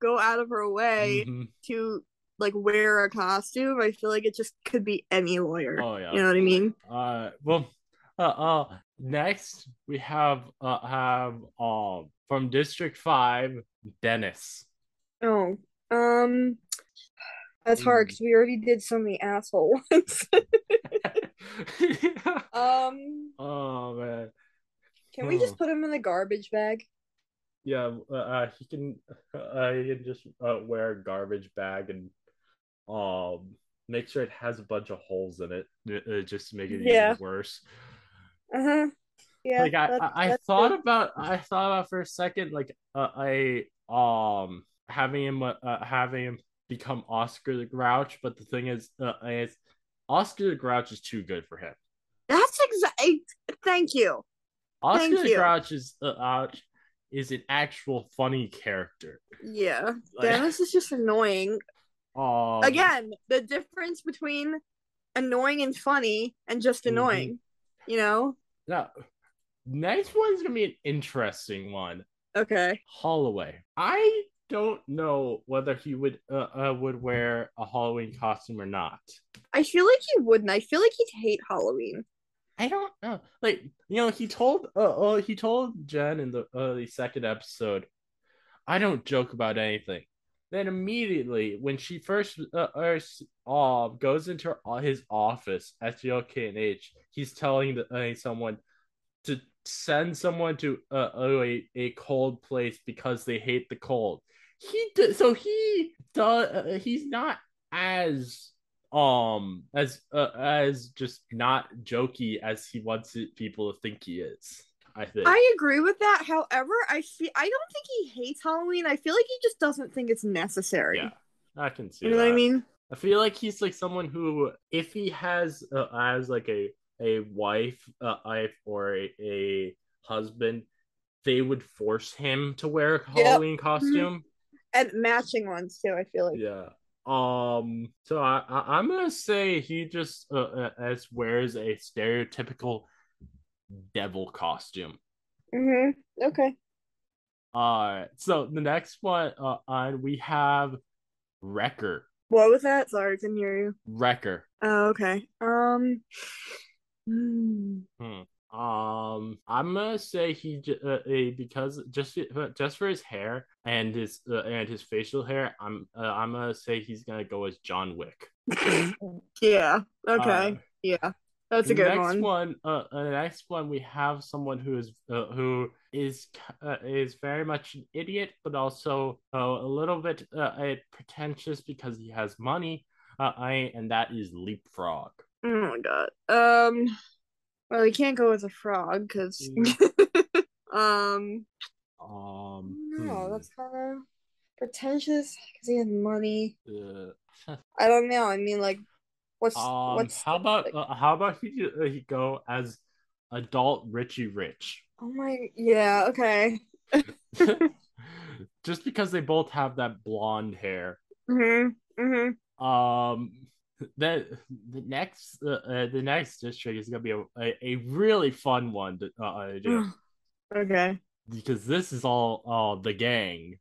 go out of her way Mhm. to like wear a costume. I feel like it just could be any lawyer. oh yeah You know what I mean? Uh, well, uh, uh, next we have uh have um from District Five, Dennis. Oh, um, that's hard Mm. because we already did so many asshole ones. um, oh man, can we just put him in the garbage bag? yeah. Uh, he can uh he can just uh, wear a garbage bag and um make sure it has a bunch of holes in it, uh, just to make it Yeah. even worse. Uh huh. Yeah. like I, that- I, I thought good. about I thought about for a second like uh, I um having him uh, having him become Oscar the Grouch, but the thing is, uh, is Oscar the Grouch is too good for him. That's exactly. Thank you. Oscar Thank the you. Grouch is uh, uh, is an actual funny character. Yeah. Like, Dennis is just annoying. um, Again, the difference between annoying and funny and just Mhm. annoying. You know? now, next one's gonna be an interesting one. Okay. Holliway. I don't know whether he would uh, uh would wear a Halloween costume or not. I feel like he wouldn't. I feel like he'd hate Halloween. I don't know. Like you know, he told uh, uh he told Jen in the uh, the second episode, I don't joke about anything. Then immediately when she first uh, uh, uh goes into her, his office at GLKNH, he's telling the, uh, someone to send someone to uh, a a cold place because they hate the cold. He d- so he does. Uh, he's not as um as uh, as just not jokey as he wants it, people to think he is. I think. I agree with that. However, I feel I don't think he hates Halloween. I feel like he just doesn't think it's necessary. yeah, I can see. You know what I mean? I feel like he's like someone who, if he has uh, as like a a wife, uh, wife or a, a husband, they would force him to wear a Halloween costume. And matching ones too, I feel like. Yeah. Um. So I, I I'm gonna say he just uh, uh, as wears a stereotypical devil costume. Mm-hmm. Okay. All right. So the next one, uh, on we have Wrecker. What was that? Sorry, I couldn't hear you. Wrecker. Oh, okay. Um. hmm. Um, I'm gonna say he uh, because just just for his hair and his uh, and his facial hair, I'm uh, I'm gonna say he's gonna go as John Wick. yeah. Okay. Uh, yeah. That's a good next one. one. uh, the next one, we have someone who is uh, who is uh, is very much an idiot, but also uh, a little bit uh, uh, pretentious because he has money. Uh, I and that is Leapfrog. Oh my god. Um. Well, you can't go with a frog because. um. Um, No, hmm, that's kind of pretentious because he has money. uh, I don't know. I mean, like, what's Um, what's how about like- uh, how about he uh, he go as adult Richie Rich? oh my yeah okay. Just because they both have that blonde hair. Mhm. Mhm. Um, the the next uh, uh, the next district is gonna be a, a, a really fun one to uh, uh, do Okay. because this is all all the gang.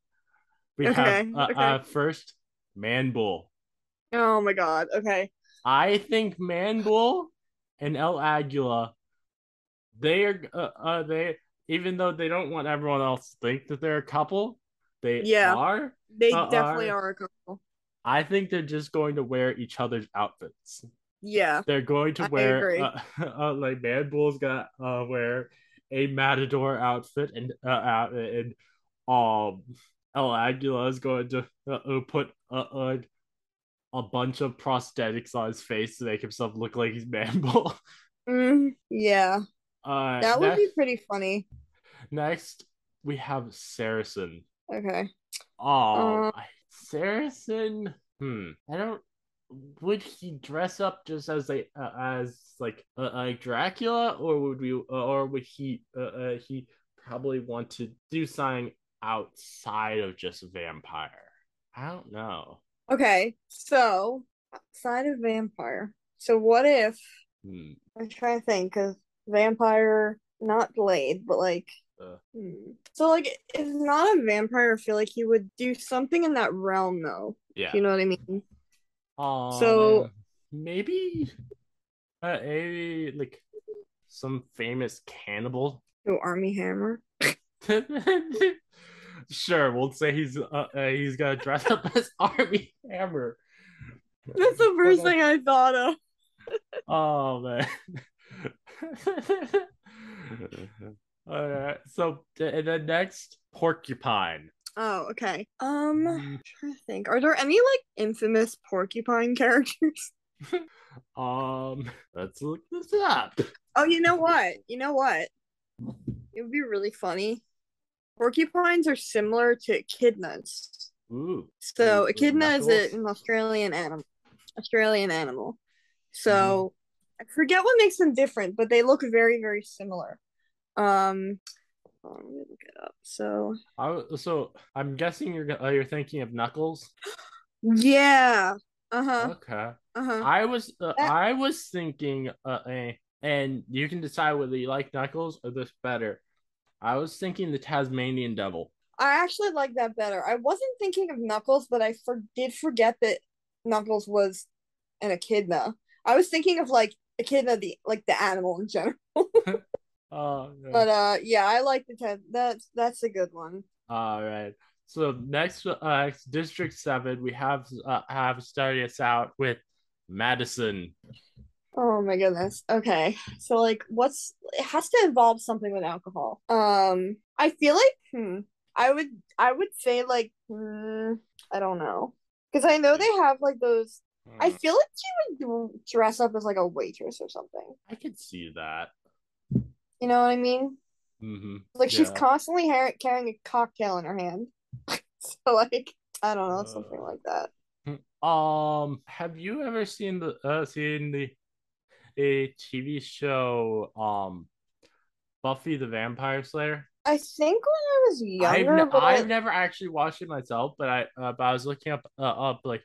We Okay, have uh, okay. uh, first Man Bull. Oh my god. Okay. I think Manbull and El Aguila, they are uh, uh they even though they don't want everyone else to think that they're a couple, they Yeah. are. They definitely are- are a couple. I think they're just going to wear each other's outfits. Yeah. They're going to I wear uh, uh, like Manbull's got uh wear a matador outfit and uh out and um El Aguila is going to uh, uh, put uh, uh a bunch of prosthetics on his face to make himself look like he's Manbull. Mm, yeah, Uh, that would next, be pretty funny. next we have Saracen. Okay. Oh, Uh, I- Saracen. Hmm. I don't. Would he dress up just as like uh, as like uh, like Dracula, or would we, uh, or would he uh, uh, he probably want to do something outside of just vampire? I don't know. Okay. So outside of vampire. So what if Hmm. I'm trying to think because vampire, not Blade, but like. Uh. hmm. So like, if not a vampire, I feel like he would do something in that realm, though. Yeah. You know what I mean? Um, So- maybe, uh, maybe like some famous cannibal. No Armie Hammer. sure, we'll say he's uh, uh, he's gonna dress up as Armie Hammer. That's the first But, thing I thought of. Oh man. Alright, so the, the next porcupine. Oh, okay. Um, Mm. I'm trying to think. Are there any like infamous porcupine characters? Um, let's look this up. Oh, you know what? You know what? It would be really funny. Porcupines are similar to echidnas. Ooh, So Ooh, echidna is knuckles? an Australian animal. Australian animal. So I forget what makes them different, but they look very, very similar. Um, on, let me look it up. So I, so I'm guessing you're uh, you're thinking of Knuckles. yeah, uh huh, Okay. uh huh. I was uh, That- I was thinking uh, eh, and you can decide whether you like Knuckles or this better. I was thinking the Tasmanian Devil. I actually like that better. I wasn't thinking of Knuckles, but I for- did forget that Knuckles was an echidna. I was thinking of like echidna, the like the animal in general. Oh, no. But uh, yeah, I like the ten. That's that's a good one. All right. So next, uh, District Seven, we have uh, have started us out with Madison. Oh my goodness. Okay. So like what's it has to involve something with alcohol. Um I feel like hmm I would I would say like hmm, I don't know. Cuz I know they have like those I feel like she would dress up as like a waitress or something. I could see that. You know what I mean? hmm Like she's constantly ha- carrying a cocktail in her hand. so like I don't know, something Uh. like that. Um, have you ever seen the uh seen the a TV show um Buffy the Vampire Slayer? I think when I was I've, younger, ne- but I- I've never actually watched it myself, but I uh, but I was looking up uh, up like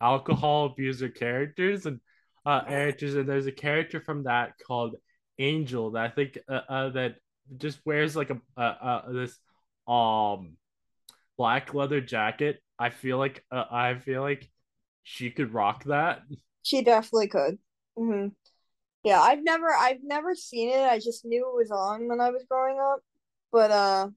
alcohol abuser characters and uh characters, and there's a character from that called Angel that I think uh, uh that just wears like a uh, uh this um black leather jacket. I feel like uh, I feel like she could rock that. She definitely could. hmm Yeah, I've never I've never seen it. I just knew it was on when I was growing up, but uh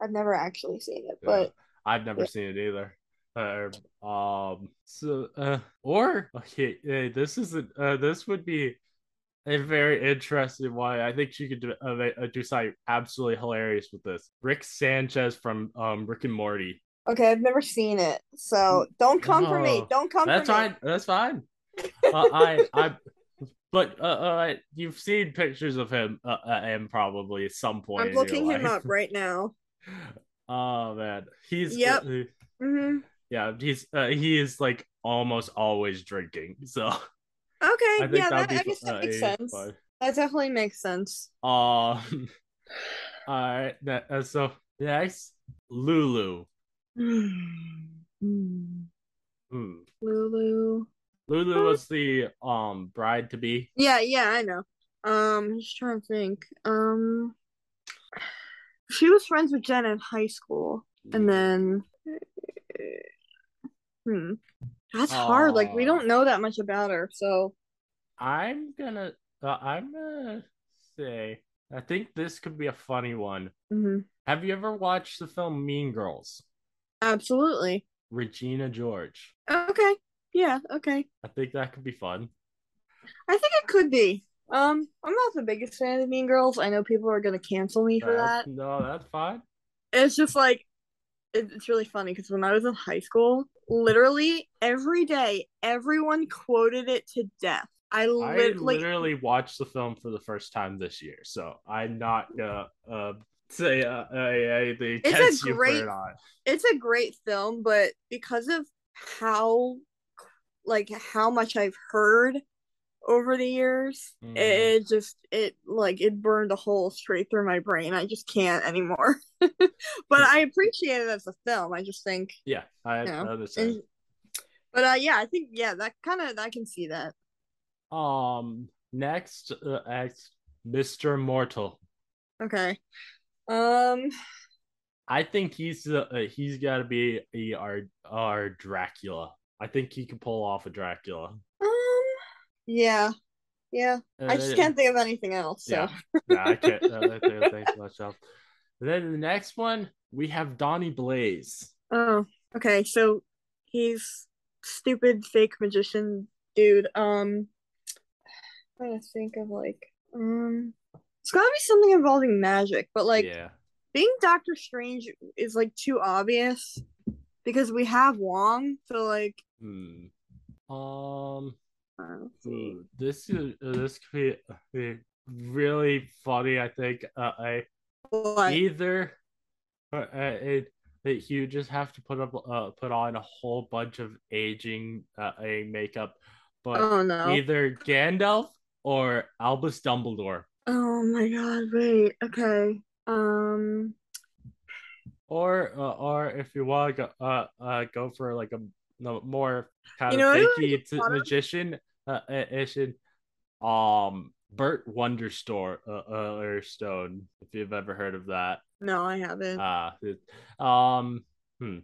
I've never actually seen it. But I've never Yeah. seen it either. Uh, um. So, uh, or okay, uh, this isn't. Uh, this would be a very interesting one. I think she could do, uh, uh, do something absolutely hilarious with this. Rick Sanchez from um Rick and Morty. okay, I've never seen it. So don't come for me. Don't come That's for me. fine. That's fine. uh, I I. But uh, uh, you've seen pictures of him, uh, uh, him probably at some point. I'm looking him up right now. Oh man, he's Yep. uh, hmm yeah, he's uh, he is like almost always drinking. So Okay, yeah, that'd be I guess that makes sense. fun. That definitely makes sense. Um, all right. That, uh, so next, Lulu. Hmm. Lulu. Lulu was the um bride to be. Yeah, yeah, I know. Um, I'm just trying to think. Um, she was friends with Jen in high school, and then, hmm, that's hard. Like we don't know that much about her, so I'm gonna. Uh, I'm gonna say. I think this could be a funny one. mhm. Have you ever watched the film Mean Girls? absolutely. Regina George. Okay, yeah, okay. I think that could be fun. I think it could be. Um, I'm not the biggest fan of Mean Girls. I know people are gonna cancel me for That's- that. No, that's fine. It's just like it's really funny because when I was in high school, literally every day, everyone quoted it to death. I, I lit- like literally watched the film for the first time this year, so I'm not gonna uh, say uh, uh, anything It's a great- for it on. it's a great film, but because of how like how much I've heard over the years, Mhm. it just it like it burned a hole straight through my brain. I just can't anymore. but I appreciate it as a film. I just think Yeah, I, Yeah, I understand. and, but uh yeah, I think yeah, that kind of I can see that. Um, next, uh, Mr. Mortal. Okay. Um I think he's uh, uh, he's got to be a, our our Dracula. I think he could pull off a Dracula. Yeah. Yeah. I just Uh, can't think of anything else. So Yeah, yeah, I can't uh, I think of. Then the next one we have Donnie Blaze. Oh, okay. So he's stupid fake magician dude. Um, I'm trying to think of like, um, it's gotta be something involving magic, but like yeah, being Doctor Strange is like too obvious because we have Wong. So like, hmm. Um, ooh, this is this could be, really funny. I think uh, I What? either uh, it, that you just have to put up uh, put on a whole bunch of aging uh, a makeup, but Oh no! either Gandalf or Albus Dumbledore, Oh my God! Wait. Okay. Um. or uh, or if you want to go uh, uh go for like a no, more kind You know, of fakey t- thought of- magician uh, uh, issue, um Burt Wonderstore uh, uh, Stone if you've ever heard of that. No, I haven't. Uh, it- um, hmm.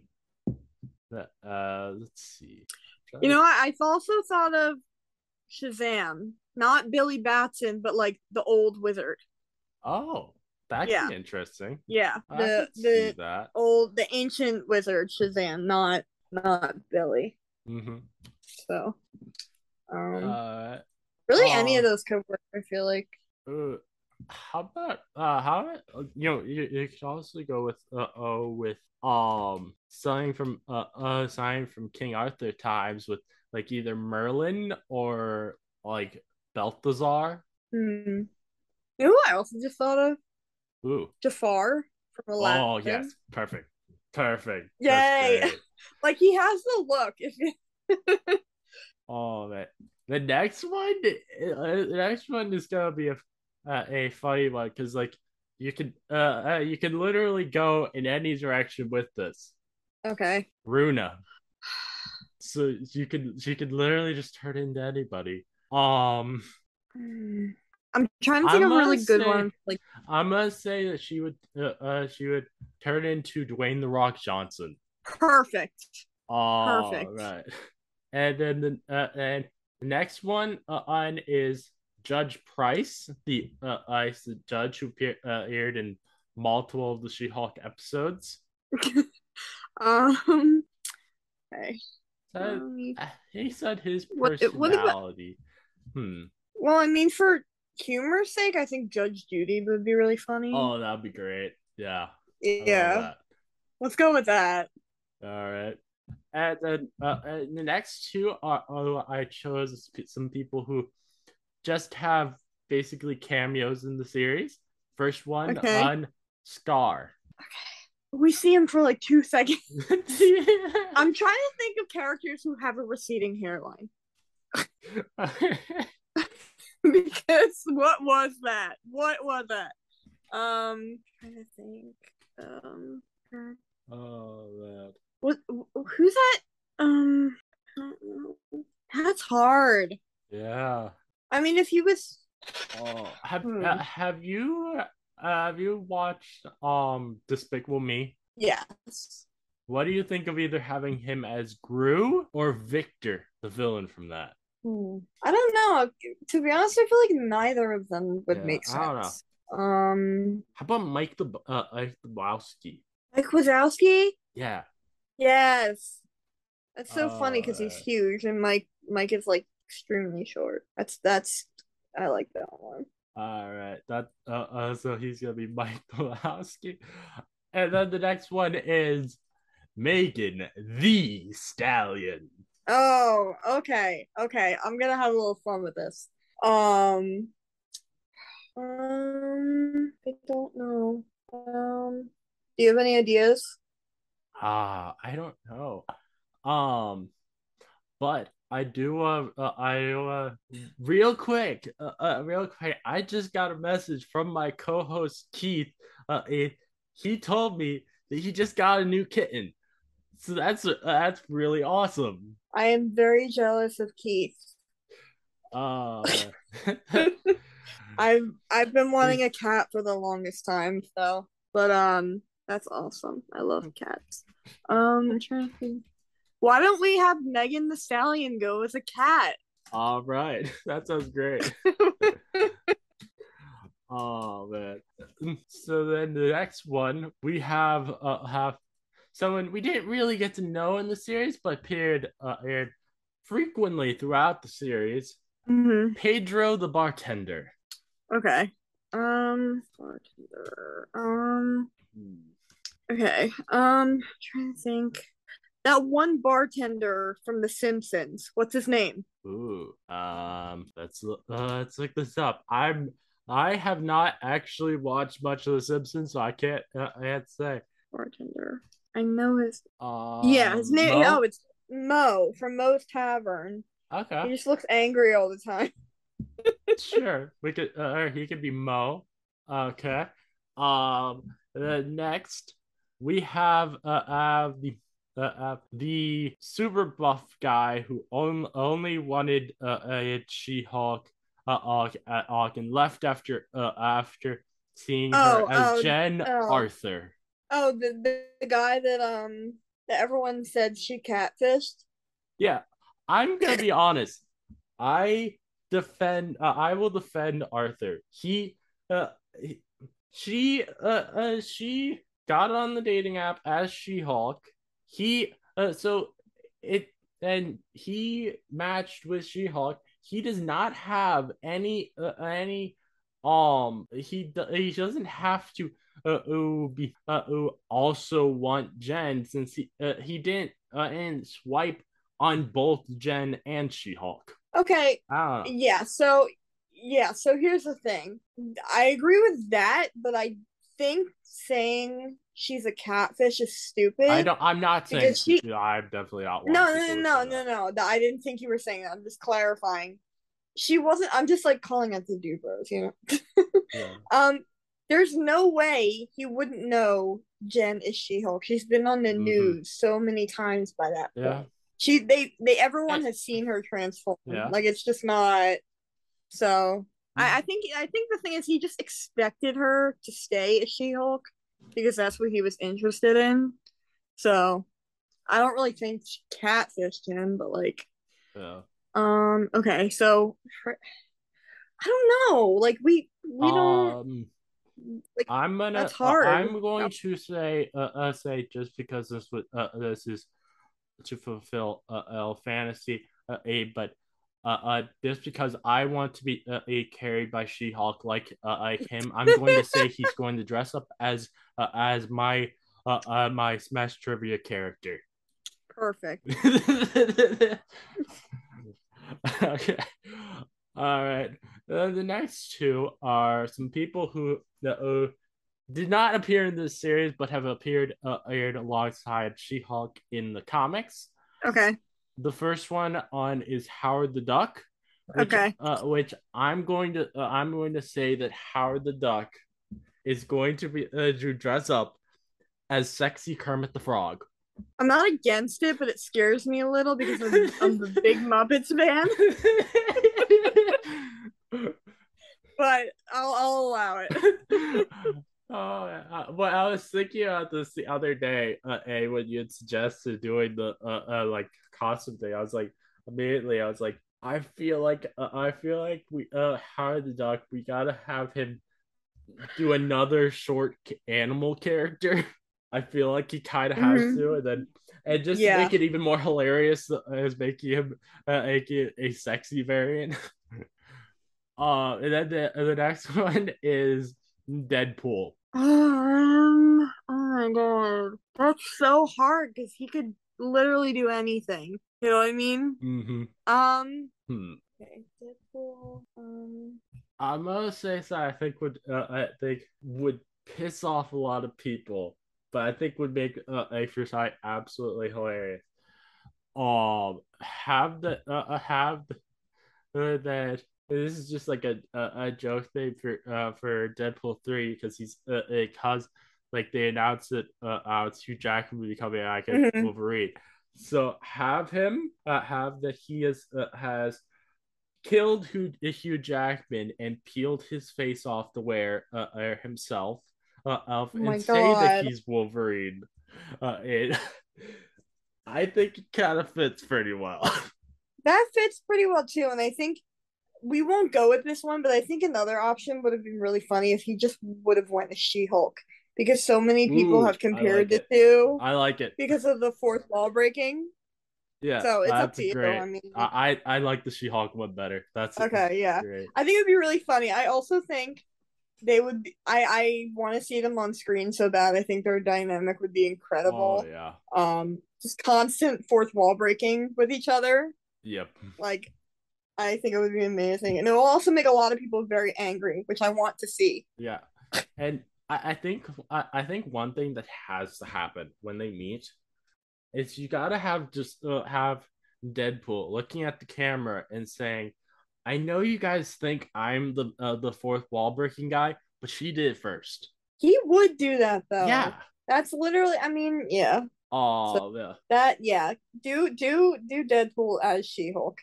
Uh, let's see. You know, I, I've also thought of Shazam, not Billy Batson, but like the old wizard. Oh, that's Yeah. interesting. Yeah, I the the that. old, the ancient wizard Shazam, not not Billy. Mm-hmm. So, um, Uh, really, any uh, of those could work. I feel like. uh, how about uh, how about you know you, you could also go with uh oh with um something from uh uh something from King Arthur times with like either Merlin or like Balthazar. Hmm. You know who I also just thought of? Ooh. Jafar from Aladdin. Oh yes, perfect, perfect. Yay. Like he has the look. If you... Oh man, the next one, uh, the next one is gonna be a uh, a funny one because like you can uh, uh you can literally go in any direction with this okay. Runa. So you could she could literally just turn into anybody. Um, Hmm. I'm trying to think of really gonna good say- ones. Like, I must say that she would uh, uh she would turn into Dwayne the Rock Johnson. perfect. Oh, Perfect. right. And then the uh, and next one uh, on is Judge Price, the uh, ice the judge who uh, appeared in multiple of the She-Hulk episodes. Um. Okay. So, Um, uh, he said his What- what personality. Hmm. well, I mean, for humor's sake, I think Judge Judy would be really funny. Oh, that'd be great. Yeah. Yeah. Let's go with that. All right. And then uh, and the next two are, are I chose some people who just have basically cameos in the series. First one Okay. on Skaar. Okay. We see him for like two seconds. I'm trying to think of characters who have a receding hairline. because what was that? What was that? Um, trying to think. Um, oh man. What? Who's that? Um, I don't know. That's hard. Yeah. I mean, if he was, Oh, have Hmm. uh, have you uh, have you watched um Despicable Me? yes. What do you think of either having him as Gru or Victor, the villain from that? Hmm. I don't know. To be honest, I feel like neither of them would Yeah, make I don't know. sense. Um, How about Mike the uh, Mike the Wowski? like Wazowski. Yeah. Yes. That's so funny because he's Uh, huge and Mike Mike is like extremely short. That's that's I like that one. All right. That uh, uh so he's gonna be Mike Wowski, and then the next one is Megan Thee Stallion. Oh, okay, okay. I'm gonna have a little fun with this. Um, um, I don't know. Um, do you have any ideas? Ah, I don't know. Um, but I do. Uh, uh I uh, real quick. Uh, uh, real quick. I just got a message from my co-host Keith. Uh, it, he told me that he just got a new kitten. So that's uh, that's really awesome. I am very jealous of Keith. Uh, I've I've been wanting a cat for the longest time, so but um that's awesome. I love cats. Um I'm trying to think. Why don't we have Megan Thee Stallion go as a cat? all right, that sounds great. oh man. So then the next one we have uh have someone we didn't really get to know in the series, but appeared uh, aired frequently throughout the series. Mm-hmm. Pedro the bartender. Okay. Um bartender. Um okay. Um trying to think. That one bartender from The Simpsons. What's his name? Ooh, um, let's uh, let's look this up. I'm I have not actually watched much of The Simpsons, so I can't uh, I can't say. Bartender. I know his. Uh, yeah, his name. Moe? Oh, it's Moe from Moe's Tavern. Okay. He just looks angry all the time. sure. We could. Uh, he could be Moe. Okay. Um. The next we have uh, uh the. Uh, uh, the super buff guy who on, only wanted uh, a She-Hulk uh, uh, uh, and left after uh, after seeing Oh, her as oh, Jen oh. Arthur. Oh, the, the the guy that um that everyone said she catfished. Yeah, I'm gonna be honest. I defend. Uh, I will defend Arthur. He, uh, he- she, uh, uh, she got on the dating app as She-Hulk. He, uh, so it, and he matched with She-Hulk. He does not have any, uh, any, um, he he doesn't have to. Uh, uh, be, uh, uh, also want Jen since he uh, he didn't uh, and swipe on both Jen and She Hulk. Okay, yeah. So yeah. So here's the thing. I agree with that, but I think saying she's a catfish is stupid. I don't. I'm not saying. She- I'm definitely not. No, no, no, no, no, no. I didn't think you were saying that. I'm just clarifying. She wasn't. I'm just like calling out the Dubros, you know. Yeah. Um, there's no way he wouldn't know Jen is She-Hulk. She's been on the Mhm. news so many times by that point. Yeah. She, they, they, everyone has seen her transform. Yeah. Like it's just not. So. I, I think, I think the thing is he just expected her to stay as She-Hulk because that's what he was interested in. So I don't really think she catfished him, but like, Yeah. um, okay, so I don't know. Like we, we don't. Um, like I'm gonna. that's hard. I'm going to say. Uh, uh say just because this would. Uh, this is to fulfill uh, uh fantasy. Uh, a but. Uh, uh, just because I want to be uh, a carried by She-Hulk like uh, like him, I'm going to say he's going to dress up as uh, as my uh, uh my Smash trivia character. Perfect. okay. All right. Uh, the next two are some people who uh, did not appear in this series but have appeared uh, aired alongside She-Hulk in the comics. Okay. The first one on is Howard the Duck. Which, Okay. Uh, which I'm going to uh, I'm going to say that Howard the Duck is going to be uh, to dress up as sexy Kermit the Frog. I'm not against it, but it scares me a little because I'm, I'm the big Muppets fan. But I'll I'll allow it. oh, uh, well, I was thinking about this the other day, uh, a when you had suggested doing the uh, uh like costume thing. I was like, immediately, I was like, I feel like uh, I feel like we uh Howard the Duck, we gotta have him do another short animal character. I feel like he kind of has Mhm. to, and then and just Yeah. make it even more hilarious uh, as making him uh, making a sexy variant. uh, and then the the next one is Deadpool. Um. All my god, that's so hard because he could literally do anything. You know what I mean? Mm-hmm. Um. Hmm. Okay, Deadpool. Um. I'm gonna say so. I think would uh, I think would piss off a lot of people, but I think would make uh, eye absolutely hilarious. Um, have the uh, uh have the, uh, that this is just like a a, a joke thing for uh for Deadpool three because he's uh, because like they announced it uh, uh Hugh Jackman will be coming out as Mhm. Wolverine. So have him uh, have that he is uh, has killed Hugh, Hugh Jackman and peeled his face off to wear uh, uh, himself uh, of Oh and say that he's Wolverine. Uh, it, I think it kind of fits pretty well. That fits pretty well too, and I think we won't go with this one, but I think another option would have been really funny if he just would have went to She-Hulk because so many people Ooh, have compared like the two I like it. because of the fourth wall breaking. Yeah, so it's up that's to you. great. I mean, I, I I like the She-Hulk one better. That's okay, yeah. great. I think it would be really funny. I also think they would. Be, I I want to see them on screen so bad. I think their dynamic would be incredible. Oh yeah. Um, just constant fourth wall breaking with each other. Yep. Like, I think it would be amazing, and it will also make a lot of people very angry, which I want to see. Yeah, and I, I think I, I think one thing that has to happen when they meet is you gotta have just uh, have Deadpool looking at the camera and saying, "I know you guys think I'm the uh, the fourth wall breaking guy, but she did it first. He would do that though. Yeah. That's literally. I mean, yeah. Oh yeah. That yeah. Do do do Deadpool as She-Hulk.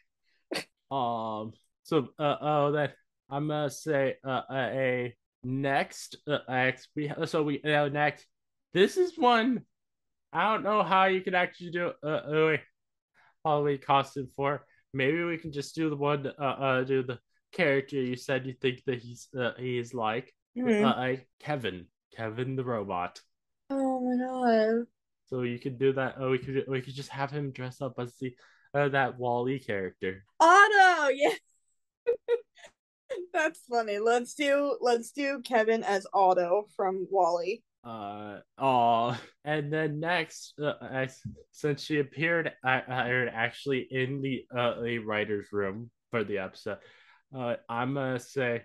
Um. So uh oh that I'm gonna say uh a next uh next we so we uh, next this is one I don't know how you could actually do uh, uh Halloween costume for. Maybe we can just do the one uh uh do the character you said you think that he's uh, he's like Mhm. uh, uh Kevin Kevin the robot. Oh my god. So you could do that. Oh, we could we could just have him dress up as the uh, that WALL-E character. Auto, yeah. That's funny. Let's do let's do Kevin as Auto from WALL-E. Uh oh, and then next, uh, I, since she appeared, I, I heard actually in the uh the writers' room for the episode. Uh, I'm gonna say,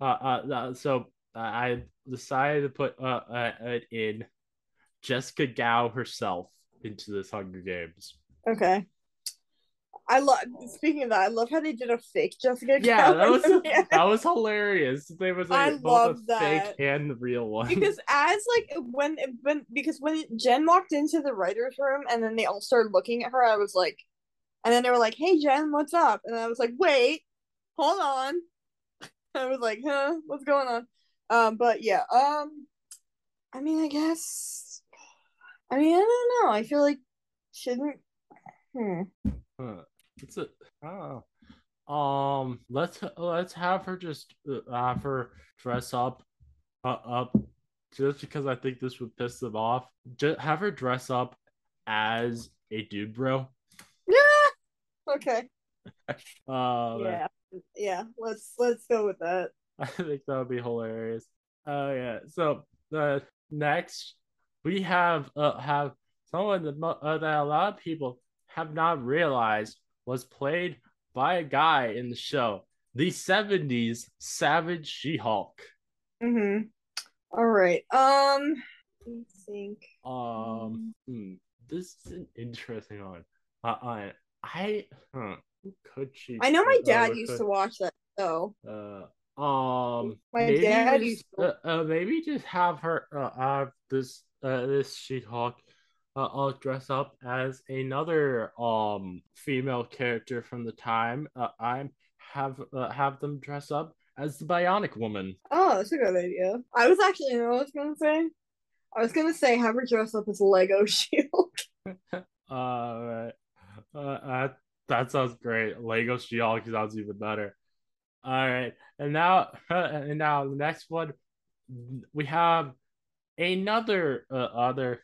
uh, uh, uh so I decided to put uh, uh in Jessica Gao herself into this Hunger Games. Okay. I love speaking of that, I love how they did a fake Jessica. Yeah, that was at the end. that was hilarious. They was I both love a fake that. and the real one. because as like when when because when Jen walked into the writers' room and then they all started looking at her, I was like, and then they were like, "Hey Jen, what's up?" And I was like, "Wait, hold on." I was like, "Huh, what's going on?" Um, but yeah, um, I mean, I guess, I mean, I don't know. I feel like shouldn't. Hmm. Huh. It's a oh. Um, let's let's have her just uh, have her dress up, uh, up, just because I think this would piss them off. Just have her dress up as a dude, bro. Yeah. Okay. Uh, Yeah. Yeah. Let's let's go with that. I think that would be hilarious. Oh yeah. So the next we have uh have someone that, uh, that a lot of people have not realized was played by a guy in the show, the '70s Savage She-Hulk. Mm-hmm. All right. Um. Me think. Um, hmm, this is an interesting one. Uh, I, I, huh, could she? I know my dad could- used to watch that show. Uh, um, My maybe dad just, uh, uh, maybe just have her uh, have this uh this She-Hulk uh, uh dress up as another um female character from the time. Uh, I'm have uh, have them dress up as the Bionic Woman. Oh, that's a good idea. I was actually, you know what I was gonna say? I was gonna say have her dress up as Lego Shield. Uh, right. uh, that sounds great. Lego She-Hulk sounds even better. All right, and now, and now the next one, we have another uh, other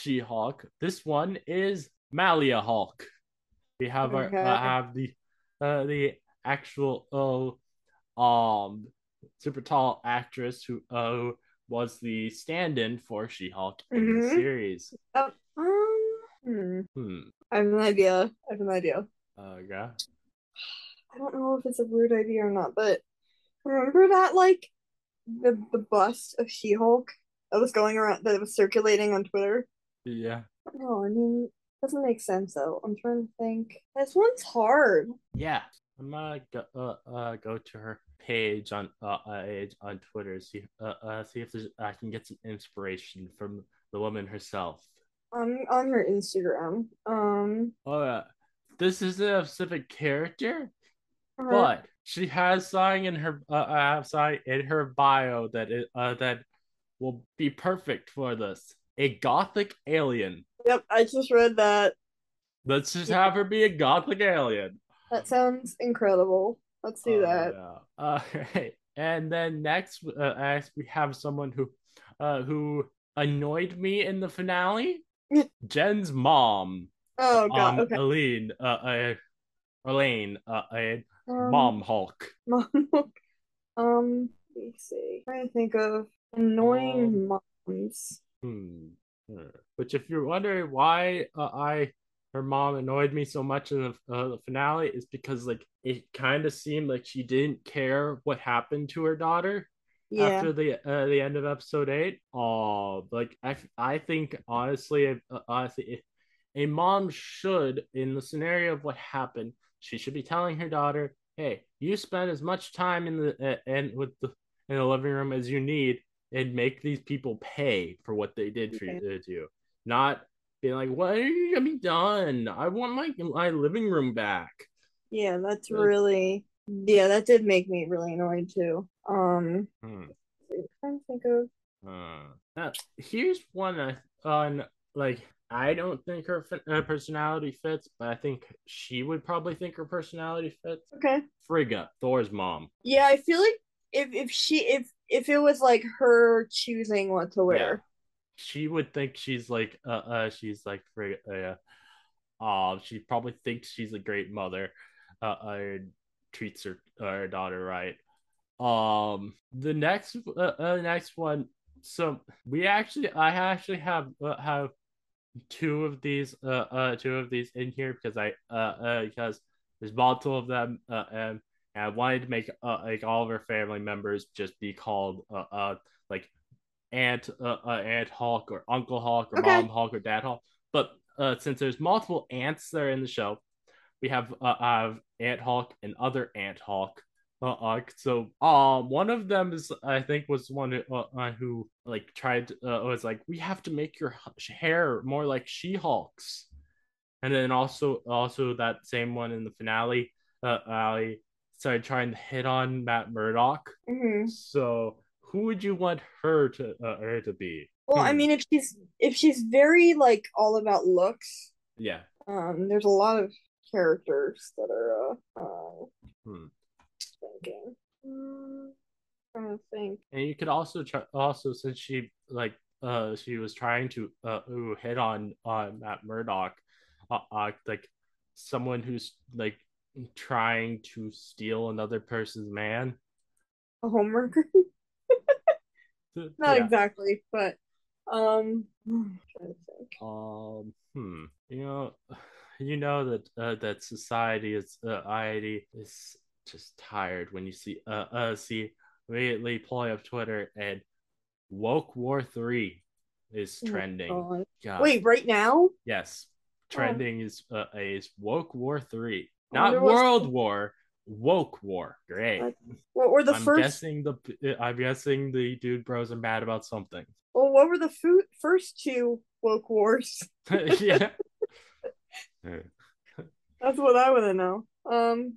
She-Hulk. This one is Malia Hulk. We have our Okay. uh, have the uh, the actual oh um super tall actress who uh, was the stand-in for She-Hulk in the Mhm. series. Oh, um, hmm. Hmm. I have an idea. I have an idea. Uh, yeah. I don't know if it's a weird idea or not, but remember that like the the bust of She-Hulk that was going around that was circulating on Twitter? Yeah. No, I mean it doesn't make sense though. I'm trying to think. This one's hard. Yeah. I'm gonna go, uh, uh, go to her page on uh, uh on Twitter see uh, uh see if there's, I can get some inspiration from the woman herself. On on her Instagram. Um Oh yeah, this isn't a specific character, uh, but she has something in her uh, uh something in her bio that it, uh that will be perfect for this. A gothic alien. Yep, I just read that. Let's just have her be a gothic alien. That sounds incredible. Let's do Oh, that. yeah. Uh, and then next, uh, next we have someone who, uh, who annoyed me in the finale. Jen's mom, Oh god, um, okay. Elaine, uh, uh, Elaine, uh, uh, Um, Mom Hulk. Mom. um, let me see. trying to think of annoying moms. Hmm. Which, if you're wondering why uh, I her mom annoyed me so much in the, uh, the finale, is because like it kind of seemed like she didn't care what happened to her daughter. Yeah. after the uh, the end of episode eight. Oh, like I I think honestly, uh, honestly, if a mom should, in the scenario of what happened, she should be telling her daughter, "Hey, you spend as much time in the uh, and with the in the living room as you need, and make these people pay for what they did for you, to you, not." Being like, what are you gonna be done? I want my my living room back. Yeah, that's really yeah, that did make me really annoyed too. Um Hmm. I'm trying to think of Uh, now, here's one I, on like I don't think her uh, personality fits, but I think she would probably think her personality fits. okay. Frigga, Thor's mom. Yeah, I feel like if if she if if it was like her choosing what to wear. She would think she's like uh, uh she's like. Uh, uh, she probably thinks she's a great mother. Uh, uh treats her her daughter right. Um, the next uh, uh next one. So we actually, I actually have uh, have two of these uh uh two of these in here because I uh, uh because there's multiple of them uh and, and I wanted to make uh like all of our family members just be called uh uh like Aunt uh, uh Aunt Hulk or Uncle Hulk or Okay. Mom Hulk or Dad Hulk. But uh since there's multiple aunts that are in the show, we have uh have Aunt Hulk and other Aunt Hulk. Uh, uh, so um one of them is I think was one who, uh, uh, who like tried uh, was like we have to make your hair more like She-Hulk's, and then also also that same one in the finale, uh, Ali started trying to hit on Matt Murdock. hmm So who would you want her to uh, her to be? Well, I Hmm. mean if she's if she's very like all about looks, Yeah. um there's a lot of characters that are uh, uh Hmm. thinking. Mm, trying to think. And you could also try also since she like uh she was trying to uh ooh, hit on on Matt Murdock, uh, uh like someone who's like trying to steal another person's man. A homeworker? Not Yeah. exactly, but um I'm to think. Um, hmm. You know, you know that uh, that society is uh, society is just tired when you see uh uh see immediately pulling up Twitter and woke war three is Oh trending. God. God. Wait, right now? yes, trending is uh is woke war three, I not what's- world war, woke war. Great. What- were the I'm first guessing the I'm guessing the dude bros are mad about something. well what were the first two woke wars? yeah. That's what I wanna know. Um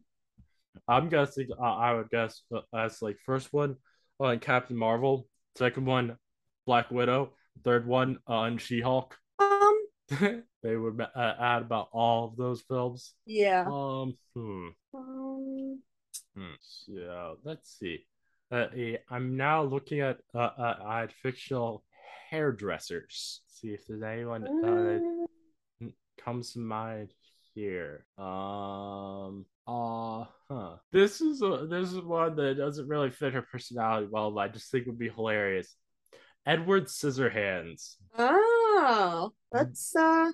I'm guessing. Uh, I would guess uh, as like first one on Captain Marvel, second one Black Widow, third one on She Hulk. um they would uh, add about all of those films. yeah. Um, hmm, Um hmm. So let's see. Uh, I'm now looking at uh, uh at fictional hairdressers. See if there's anyone uh, that comes to mind here. Um. Uh huh. This is a this is one that doesn't really fit her personality well, but I just think would be hilarious. Edward Scissorhands. Oh, that's uh,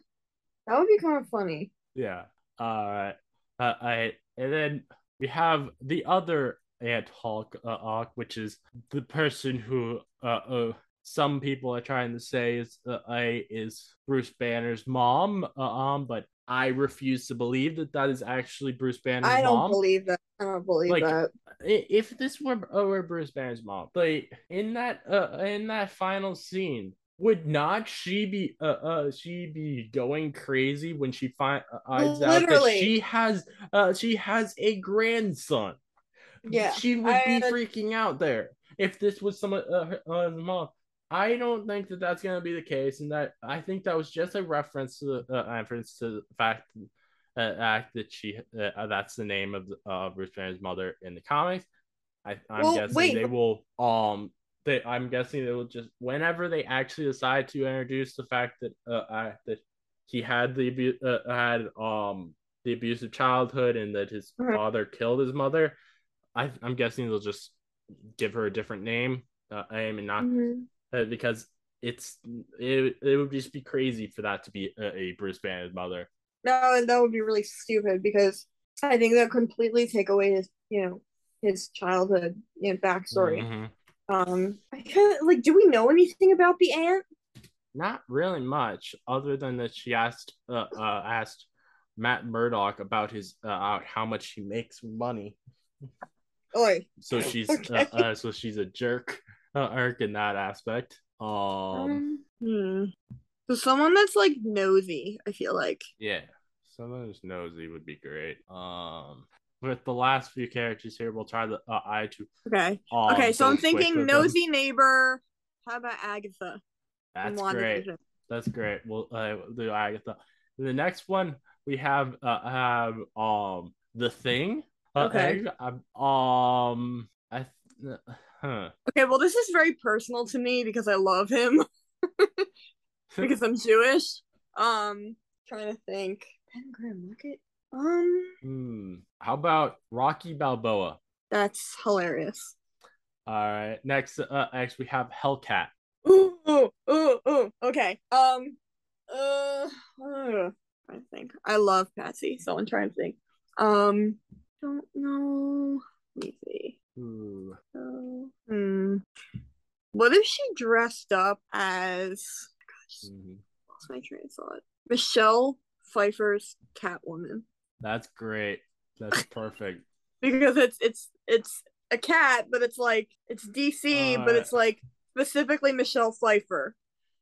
that would be kind of funny. Yeah. Uh, uh, I and then we have the other Aunt Hulk, uh, Hulk, which is the person who uh, uh some people are trying to say is uh, I is Bruce Banner's mom. Uh, um, but I refuse to believe that that is actually Bruce Banner's I don't mom. believe that. I don't believe Like, that. If this were, uh, were Bruce Banner's mom, like in that uh in that final scene, would not she be uh, uh she be going crazy when she find uh, finds out that Literally. she has uh she has a grandson? Yeah, she would I- be freaking out there if this was some uh, her uh, mom. I don't think that that's gonna be the case, and that I think that was just a reference to the uh, reference to the fact uh, fact that she uh, that's the name of uh, Bruce Banner's mother in the comics. I, I'm Well, guessing wait. they will um they I'm guessing they will just whenever they actually decide to introduce the fact that uh I, that he had the abu- uh, had um the abusive childhood and that his Mhm. father killed his mother. I I'm guessing they'll just give her a different name. Uh, I mean not Mhm. uh, because it's it, it would just be crazy for that to be a, a Bruce Banner's mother. No, and that would be really stupid because I think that completely take away his, you know, his childhood, you know, backstory. Mhm. Um, I like. Do we know anything about the aunt? Not really much, other than that she asked uh, uh asked Matt Murdock about his uh, out how much he makes money. Oi. So she's Okay. uh, uh, so she's a jerk, uh, Eric in that aspect. Um, Um, hmm. So someone that's like nosy, I feel like. yeah, someone who's nosy would be great. Um, with the last few characters here, we'll try the uh, I to Okay. um, Okay, so I'm thinking with them. nosy neighbor. How about Agatha? That's great. WandaVision? That's great. We'll uh, do Agatha. The next one we have uh have um the thing. Uh, Okay. uh, Um, I th- huh. Okay, well, this is very personal to me because I love him because I'm Jewish. Um, trying to think. Pentagram Market. Um, Hmm. How about Rocky Balboa? that's hilarious. All right. Next, uh, next we have Hellcat. Ooh, ooh, ooh, ooh. Okay. Um, uh, uh, to think. I love Patsy, so I'm trying to think. Um, don't know. Let me see. Ooh. So, hmm. What if she dressed up as? Gosh, Mhm. lost my train of thought. Michelle Pfeiffer's Catwoman, That's great. That's perfect. because it's it's it's a cat, but it's like it's DC, but Uh, it's like specifically Michelle Pfeiffer.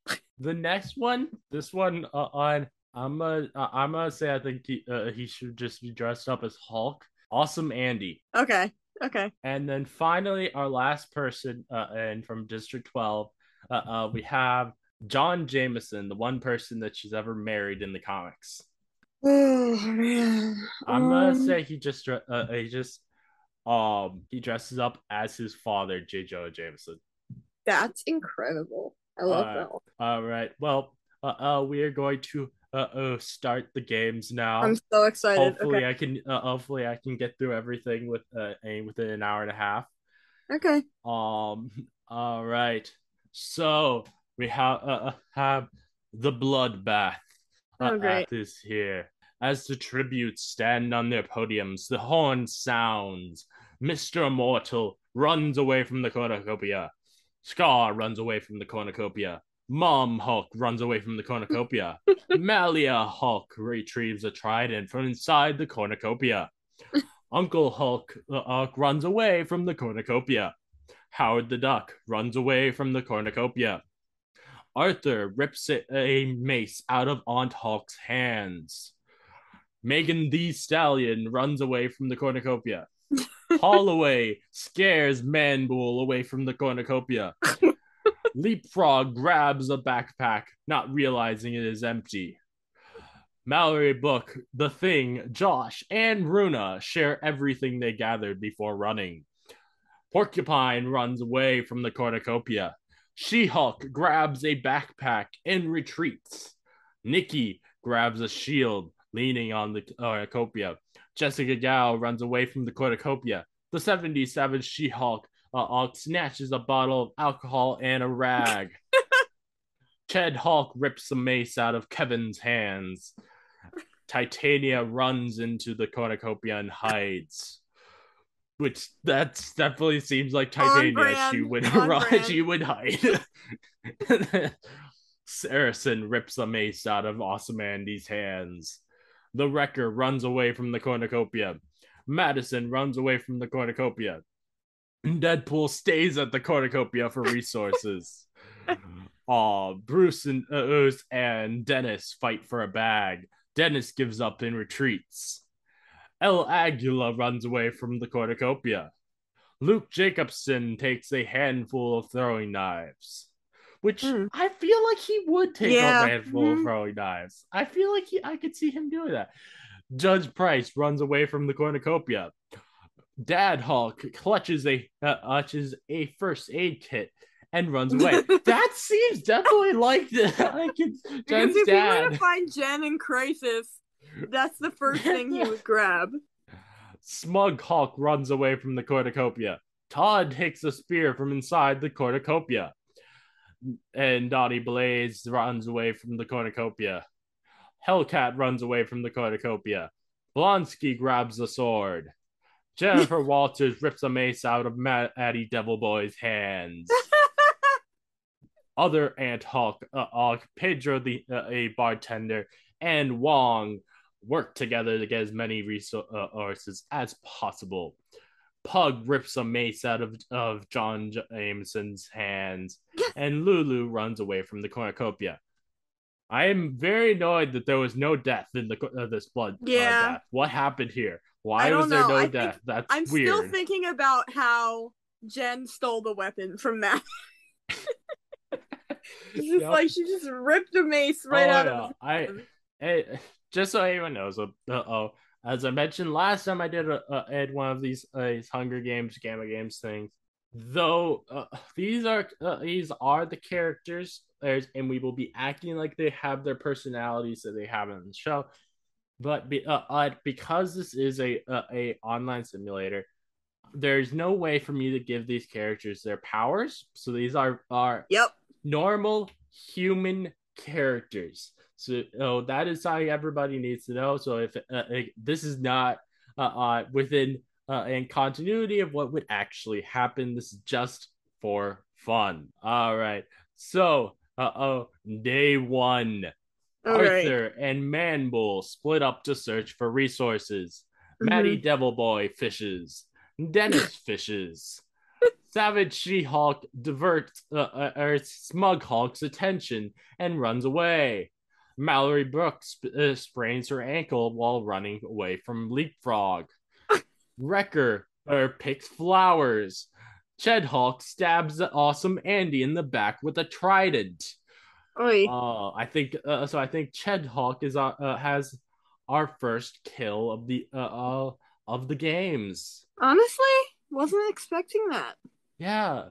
The next one, this one uh, on I'm gonna uh, I'm gonna say I think he uh, he should just be dressed up as Hulk. Awesome Andy. Okay, okay. And then finally, our last person, uh, and from District 12, uh, uh, we have John Jameson, the one person that she's ever married in the comics. Oh man. I'm gonna Um, say he just, uh, he just, um, he dresses up as his father, J. Jonah Jameson. that's incredible. I love Uh, that one. All right. Well, uh, uh, we are going to uh, uh start the games now. I'm so excited. hopefully, Okay. I can. Uh, hopefully, I can get through everything with uh, within an hour and a half. Okay. Um. All right. So we have uh, uh, have the bloodbath. uh, Oh, great. At this here, as the tributes stand on their podiums, the horn sounds. Mister Immortal runs away from the cornucopia. Skaar runs away from the cornucopia. Mom Hulk runs away from the cornucopia. Malia Hulk retrieves a trident from inside the cornucopia. Uncle Hulk, uh, Hulk runs away from the cornucopia. Howard the Duck runs away from the cornucopia. Arthur rips a, a mace out of Aunt Hulk's hands. Megan Thee Stallion runs away from the cornucopia. Holliway scares Manbull away from the cornucopia. Leapfrog grabs a backpack, not realizing it is empty. Mallory Book, The Thing, Josh, and Runa share everything they gathered before running. Porcupine runs away from the cornucopia. She Hulk grabs a backpack and retreats. Nikki grabs a shield, leaning on the cornucopia. Jessica Gao runs away from the cornucopia. The 77 She Hulk uh, Hulk snatches a bottle of alcohol and a rag. Ched Hulk rips the mace out of Kevin's hands. Titania runs into the cornucopia and hides. Which that's definitely seems like Titania. She would run, brand. she would hide. Saracen rips the mace out of Awesome Andy's hands. The wrecker runs away from the cornucopia. Madison runs away from the cornucopia. Deadpool stays at the cornucopia for resources. Aw, Bruce and uh, Oz and Dennis fight for a bag. Dennis gives up and retreats. El Aguila runs away from the cornucopia. Luke Jacobson takes a handful of throwing knives, which Hmm. I feel like he would take Yeah, a handful of mhm. throwing knives. I feel like he, I could see him doing that. Judge Price runs away from the cornucopia. Dad Hulk clutches a uh, clutches a first aid kit and runs away. that seems definitely like the like it's Because Jen's if he were to find Jen in crisis, that's the first thing he would grab. Smug Hulk runs away from the cornucopia. Todd takes a spear from inside the cornucopia. And Donnie Blaze runs away from the cornucopia. Hellcat runs away from the cornucopia. Blonsky grabs a sword. Jennifer Walters rips a mace out of Addy Devil Boy's hands. Other Aunt Hulk, uh, uh, Pedro the uh, a bartender, and Wong work together to get as many resources as possible. Pug rips a mace out of, of John Jameson's hands, and Lulu runs away from the cornucopia. I am very annoyed that there was no death in the uh, this blood. uh, Yeah. death. What happened here? Why was there know. no I think- death? That's I'm weird. still thinking about how Jen stole the weapon from Matt. It's just Yep. like she just ripped a mace right Oh, out yeah. of his I. Hey, just so everyone knows, uh oh, as I mentioned last time, I did a, a had one of these uh, these Hunger Games, Gamma Games things. Though uh, these are uh, these are the characters, and we will be acting like they have their personalities that they have in the show. But be, uh, uh, because this is a, a a online simulator, there's no way for me to give these characters their powers. So these are are Yep. normal human characters. So oh, that is something everybody needs to know. So if uh, like, this is not uh, uh, within uh, in continuity of what would actually happen, this is just for fun. All right. So uh oh, day one. All right. Arthur and Manbull split up to search for resources. Maddie Mm-hmm. Devil Boy fishes. Dennis fishes. Savage She Hulk diverts uh, uh, uh, Smug Hulk's attention and runs away. Mallory Brooks uh, sprains her ankle while running away from Leapfrog. Wrecker uh, picks flowers. Ched Hulk stabs the awesome Andy in the back with a trident. Oi. Uh, I think uh, so. I think Ched Hulk is uh, uh, has our first kill of the uh, uh of the games. Honestly, wasn't expecting that. Yeah.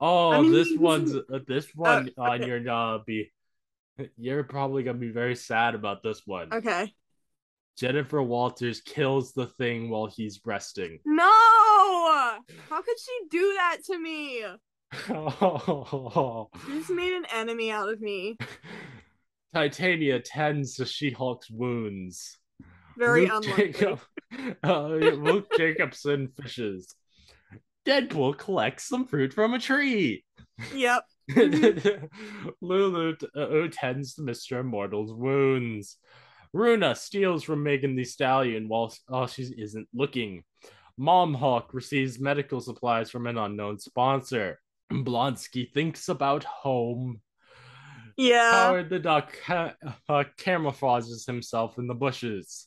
Oh, I mean, this one's uh, this one on your uh be. You're probably gonna be very sad about this one. Okay. Jennifer Walters kills the thing while he's resting. No! How could she do that to me? She just made an enemy out of me. Titania tends to She-Hulk's wounds. Very Luke unlikely. Jacob, uh, Luke Jacobson fishes. Deadpool collects some fruit from a tree. Yep. Lulu uh, tends to Mr. Immortal's wounds. Runa steals from Megan Thee Stallion while, while she isn't looking. Mom Hulk receives medical supplies from an unknown sponsor. Blonsky thinks about home. Yeah. Howard the Duck uh, camouflages himself in the bushes.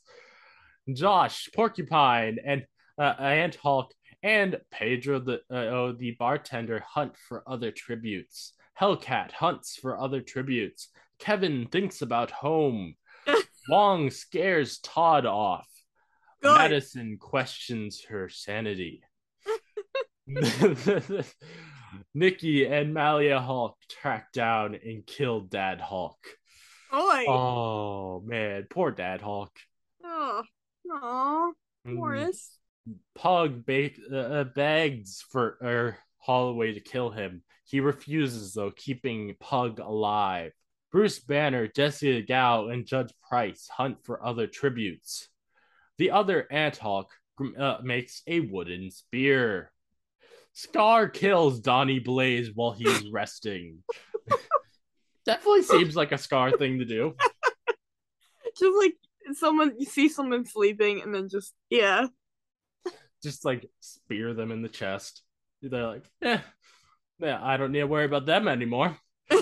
Josh, Porcupine, and uh, Aunt Hulk and Pedro the uh, oh, the bartender hunt for other tributes. Hellcat hunts for other tributes. Kevin thinks about home. Wong scares Todd off. Good. Madison questions her sanity. Nikki and Malia Hulk track down and kill Dad Hulk. Oi. Oh man, poor Dad Hulk. Oh. Aw. Mm. Morris. Pug ba- uh, begs for er, Holliway to kill him. He refuses, though, keeping Pug alive. Bruce Banner, Jesse Gao, and Judge Price hunt for other tributes. The other Aunt Hulk uh, makes a wooden spear. Skaar kills Donnie Blaze while he's resting. Definitely seems like a Skaar thing to do. Just like someone, you see someone sleeping, and then just yeah, Just like spear them in the chest. They're like, eh, yeah, I don't need to worry about them anymore.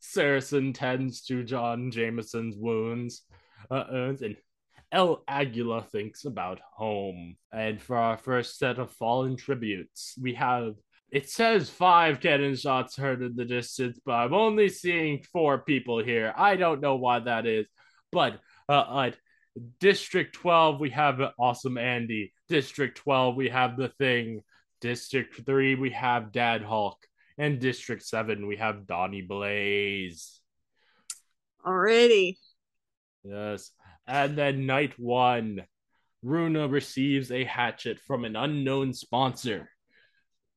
Saracen tends to John Jameson's wounds, uh, and El Aguila thinks about home. And for our first set of fallen tributes, we have it says five cannon shots heard in the distance, but I'm only seeing four people here. I don't know why that is, but uh, at District 12, we have Awesome Andy. District 12, we have The Thing. District 3, we have Dad Hulk. And District 7, we have Donnie Blaze. already. Yes. And then night one, Runa receives a hatchet from an unknown sponsor.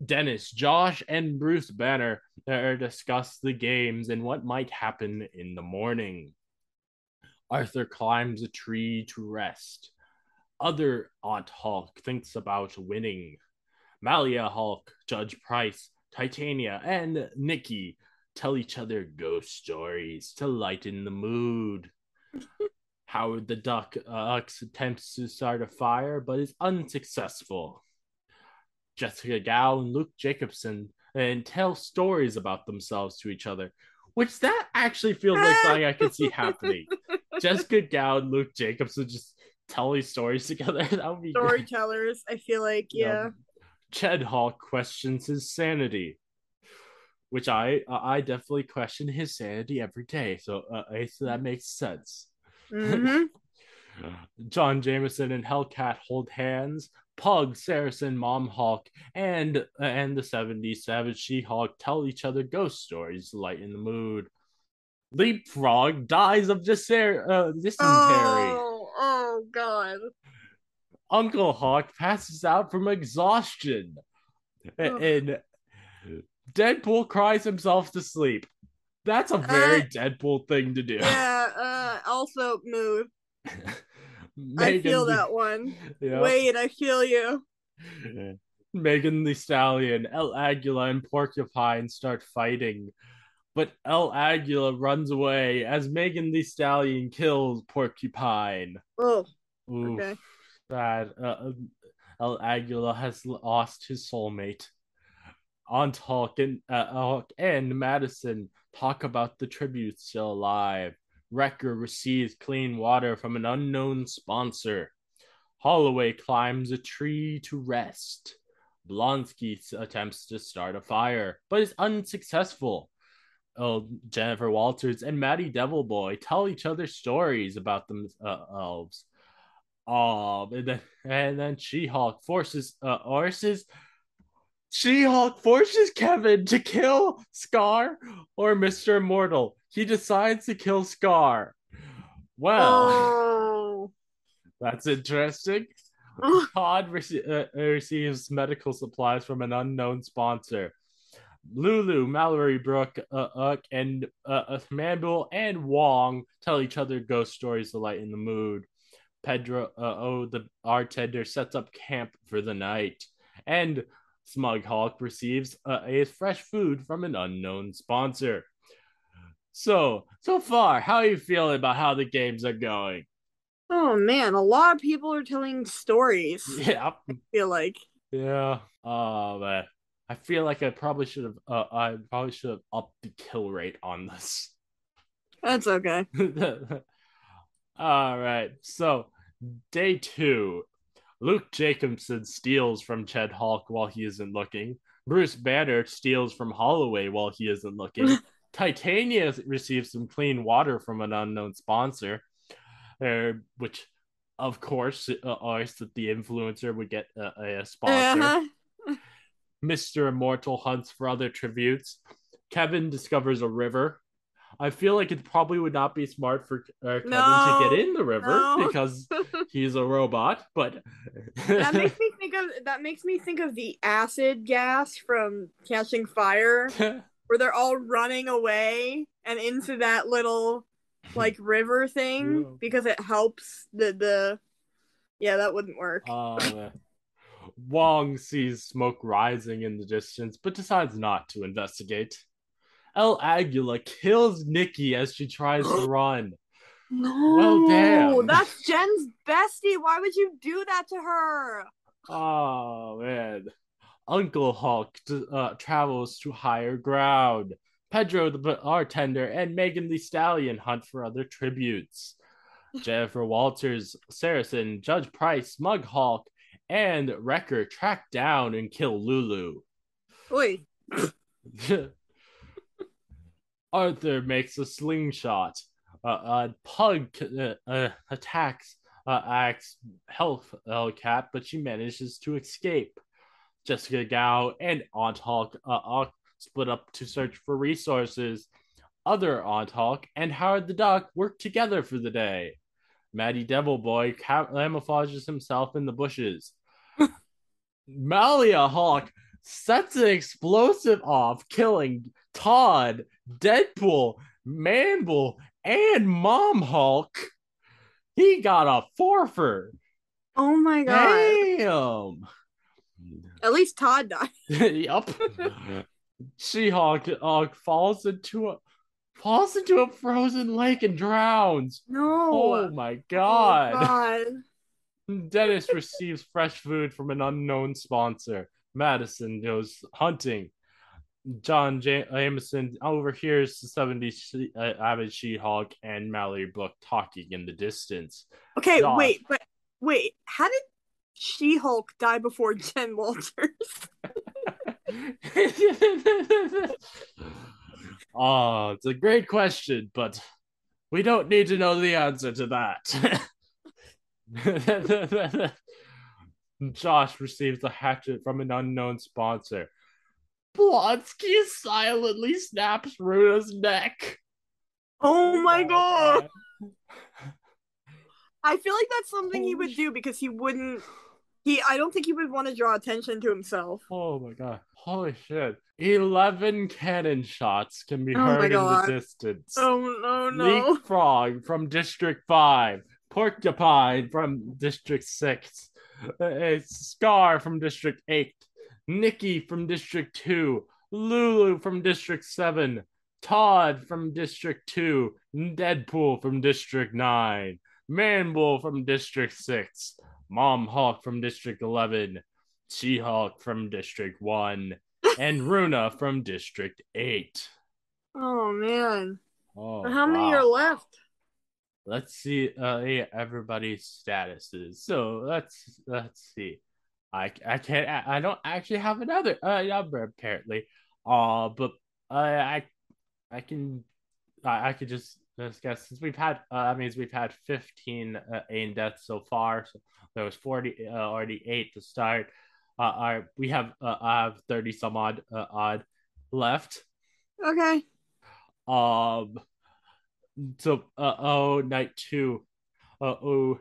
Dennis, Josh, and Bruce Banner are discuss the games and what might happen in the morning. Arthur climbs a tree to rest. Other Aunt Hulk thinks about winning. Malia Hulk, Judge Price, Titania, and Nikki tell each other ghost stories to lighten the mood. Howard the Duck uh, attempts to start a fire but is unsuccessful. Jessica Gao and Luke Jacobson and tell stories about themselves to each other, which that actually feels like something I could see happening. Jessica Gao and Luke Jacobs Jacobson just tell these stories together. That would be. Storytellers, I feel like yeah. Ched Hulk questions his sanity, which I I definitely question his sanity every day. So uh, so that makes sense. hmm John Jameson and Hellcat hold hands. Pug, Saracen, Mom Hulk, and and the 70s Savage She Hulk tell each other ghost stories to lighten the mood. Leapfrog dies of dyser- uh, dysentery. Oh, oh god. Uncle Hulk passes out from exhaustion. Ugh. And Deadpool cries himself to sleep. That's a very Uh, Deadpool thing to do. Yeah. Uh. Also, mood. I feel the- that one. Yep. Wait, I feel you. Megan Thee Stallion, El Aguila, and Porcupine start fighting. But El Aguila runs away as Megan Thee Stallion kills Porcupine. Oh. Oof, Okay. Sad. Uh, El Aguila has lost his soulmate. Aunt Hulk and, uh, and Madison talk about the tributes still alive. Wrecker receives clean water from an unknown sponsor. Holliway climbs a tree to rest. Blonsky attempts to start a fire, but is unsuccessful. Oh, Jennifer Walters and Maddie Devilboy tell each other stories about themselves. Um, and then and then She-Hulk forces uh forces She-Hulk forces Kevin to kill Skaar or Mr. Immortal. He decides to kill Skaar. Well, Oh. that's interesting. Todd rece- uh, receives medical supplies from an unknown sponsor. Lulu, Mallory Brooke, uh, Uck, and uh, uh, and Wong tell each other ghost stories to lighten the mood. Pedro, uh, oh, the bartender sets up camp for the night. And Smug Hulk receives uh, a fresh food from an unknown sponsor. So, so far, how are you feeling about how the games are going? Oh man, a lot of people are telling stories. Yeah, I feel like. Yeah. Oh man. I feel like I probably should have uh, I probably should have upped the kill rate on this. That's okay. All right. So, day 2. Luke Jacobson steals from Ched Hulk while he isn't looking. Bruce Banner steals from Holliway while he isn't looking. Titania receives some clean water from an unknown sponsor, uh, which, of course, uh, that the influencer would get a, a sponsor. Uh-huh. Mr. Immortal hunts for other tributes. Kevin discovers a river. I feel like it probably would not be smart for uh, Kevin No, to get in the river no. because he's a robot, but that makes me think of that makes me think of the acid gas from Catching Fire, where they're all running away and into that little like river thing Yeah. because it helps the the. Yeah, that wouldn't work. Uh, Wong sees smoke rising in the distance, but decides not to investigate. El Aguila kills Nikki as she tries to run. No, well, damn. that's Jen's bestie. Why would you do that to her? Oh man. Uncle Hulk uh, travels to higher ground. Pedro the bartender and Megan Thee Stallion hunt for other tributes. Jennifer Walters, Saracen, Judge Price, Mug Hulk, and Wrecker track down and kill Lulu. Wait, Arthur makes a slingshot. Uh, uh, Pug uh, uh, attacks uh, Axe Health Hellcat, but she manages to escape. Jessica Gao and Aunt Hulk uh, uh, split up to search for resources. Other Aunt Hulk and Howard the Duck work together for the day. Matty Devil Boy camouflages himself in the bushes. Malia Hulk sets an explosive off, killing Todd, Deadpool, Manbull, and Mom Hulk. He got a forfer. oh my god! Damn. At least Todd died. yup. She-Hulk uh, falls into a falls into a frozen lake and drowns. No. Oh my Oh, god. God. Dennis receives fresh food from an unknown sponsor. Madison goes hunting. John J- Jameson overhears the 70s she- uh, avid She-Hulk and Mallory Book talking in the distance. Okay, Josh. wait, but wait, how did She Hulk die before Jen Walters? oh, it's a great question, but we don't need to know the answer to that. Josh receives a hatchet from an unknown sponsor. Blonsky silently snaps Runa's neck. Oh, oh my god! I feel like that's something he would do because he wouldn't. He, I don't think he would want to draw attention to himself. Oh my god. Holy shit. 11 cannon shots can be Oh heard in the distance. Oh no no! Leapfrog from District 5. Porcupine from District 6. A Skaar from District 8. Nikki from District 2. Lulu from District 7. Todd from District 2. Deadpool from District 9. Manbull from District 6. Mom Hulk from District 11. She Hulk from District 1. And Runa from District 8. Oh man! Oh, How many are left? let's see uh everybody's statuses so let's let's see i i can't i don't actually have another uh number apparently uh but i i i can i, I could just just guess since we've had uh, that means we've had 15 uh, aim deaths so far so there was 40 uh, already eight to start uh our, we have uh I have 30 some odd uh, odd left Okay. um. So, uh oh, night two. Uh oh.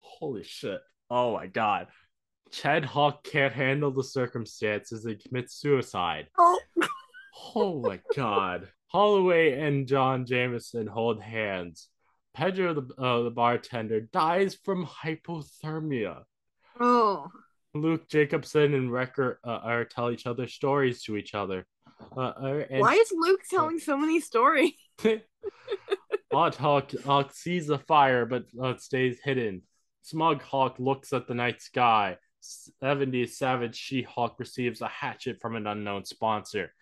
Holy shit. Oh my god. Chad Hulk can't handle the circumstances and commits suicide. Oh. Oh my god. Holliway and John Jameson hold hands. Pedro, the, uh, the bartender, dies from hypothermia. Oh. Luke Jacobson and Wrecker uh, are tell each other stories to each other. Uh, uh, and Why is Luke telling so many stories? Odd Hawk, Hawk sees the fire but uh, stays hidden. Smug Hulk looks at the night sky. 70 Savage She Hulk receives a hatchet from an unknown sponsor.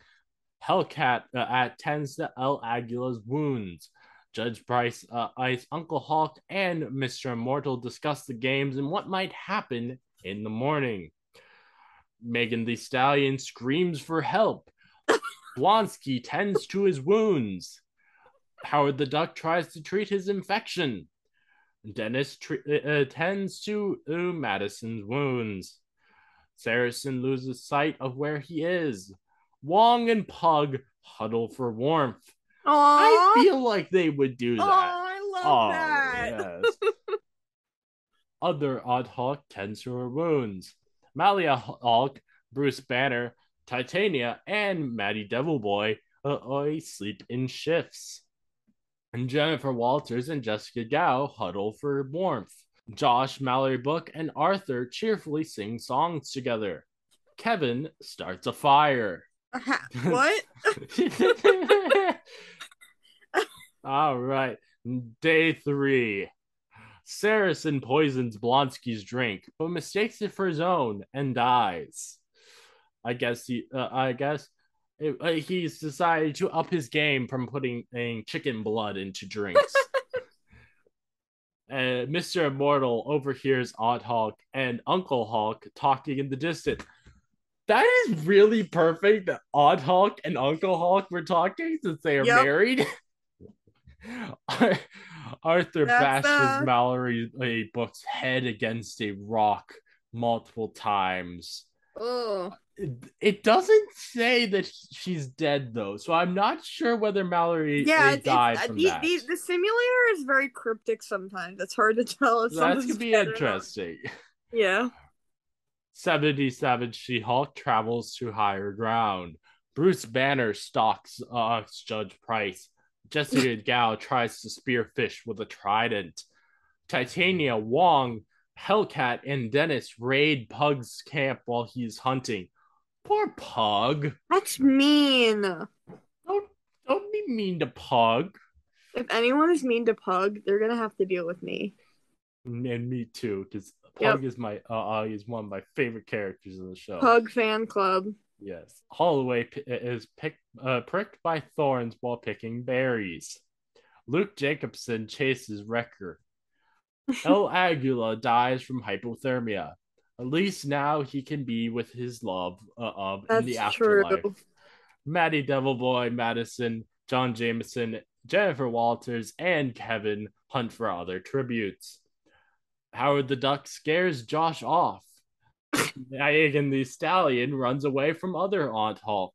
Hellcat uh, attends to El Aguila's wounds. Judge Bryce, uh, Ice, Uncle Hulk, and Mr. Immortal discuss the games and what might happen in the morning. Megan Thee Stallion screams for help. Blonsky tends to his wounds. Howard the Duck tries to treat his infection. Dennis tre- uh, tends to uh, Madison's wounds. Saracen loses sight of where he is. Wong and Pug huddle for warmth. I Oh. feel like they would do Oh, that. I love that. yes. Other Odd tends to her wounds. Malia Hulk, Bruce Banner, Titania, and Maddie Devilboy uh, sleep in shifts. And Jennifer Walters and Jessica Gao huddle for warmth. Josh, Mallory Book, and Arthur cheerfully sing songs together. Kevin starts a fire. what? All right. Day three. Saracen poisons Blonsky's drink, but mistakes it for his own and dies. I guess he, uh, I guess it, uh, he's decided to up his game from putting uh, chicken blood into drinks. and Mr. Immortal overhears Aunt Hulk and Uncle Hulk talking in the distance. That is really perfect that Aunt Hulk and Uncle Hulk were talking since they are yep. married. Arthur That's bashes the... Mallory Book's head against a rock multiple times. Oh. It, doesn't say that she's dead though, so I'm not sure whether Mallory yeah, died from the, that. The, the simulator is very cryptic sometimes. It's hard to tell if that could be interesting. Yeah. Savage She Hulk travels to higher ground. Bruce Banner stalks uh, Judge Price Jessica Gao tries to spearfish with a trident. Titania, Wong, Hellcat, and Dennis raid Pug's camp while he's hunting. Poor Pug. That's mean. Don't don't be mean to Pug. If anyone is mean to Pug, they're gonna have to deal with me. And me too, because Pug yep. is my uh, uh is one of my favorite characters in the show. Pug fan club. Yes. Holliway p- is picked, uh, pricked by thorns while picking berries. Luke Jacobson chases Wrecker. El Aguila dies from hypothermia. At least now he can be with his love uh, of in the afterlife. True. Maddie Devilboy, Madisynn, John Jameson, Jennifer Walters, and Kevin hunt for other tributes. Howard the Duck scares Josh off. Megan Thee Stallion runs away from other Aunt Hulk.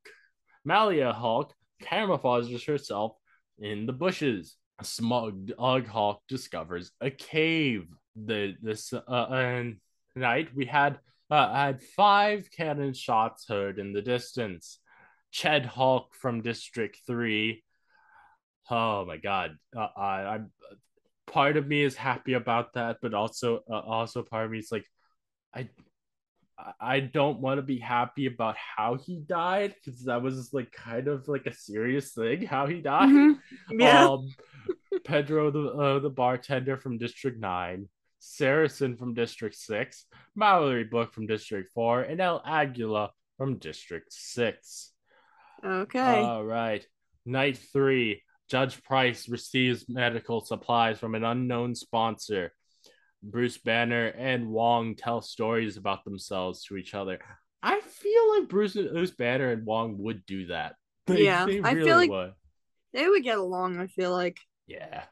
Malia Hulk camouflages herself in the bushes. A smug Ugg Hulk discovers a cave. The this uh, night we had uh, had five cannon shots heard in the distance. Ched Hulk from District Three. Oh my God! Uh, I, I'm part of me is happy about that, but also uh, also part of me is like, I I don't want to be happy about how he died because that was like kind of like a serious thing how he died. Mm-hmm. Yeah. Um, Pedro, the uh, the bartender from District Nine, Saracen from District Six, Mallory Book from District Four, and El Aguila from District Six. Okay. All right. Night three. Judge Price receives medical supplies from an unknown sponsor. Bruce Banner and Wong tell stories about themselves to each other. I feel like Bruce, Bruce Banner and Wong would do that. They, yeah, they really I feel like would. they would get along. I feel like. Yeah,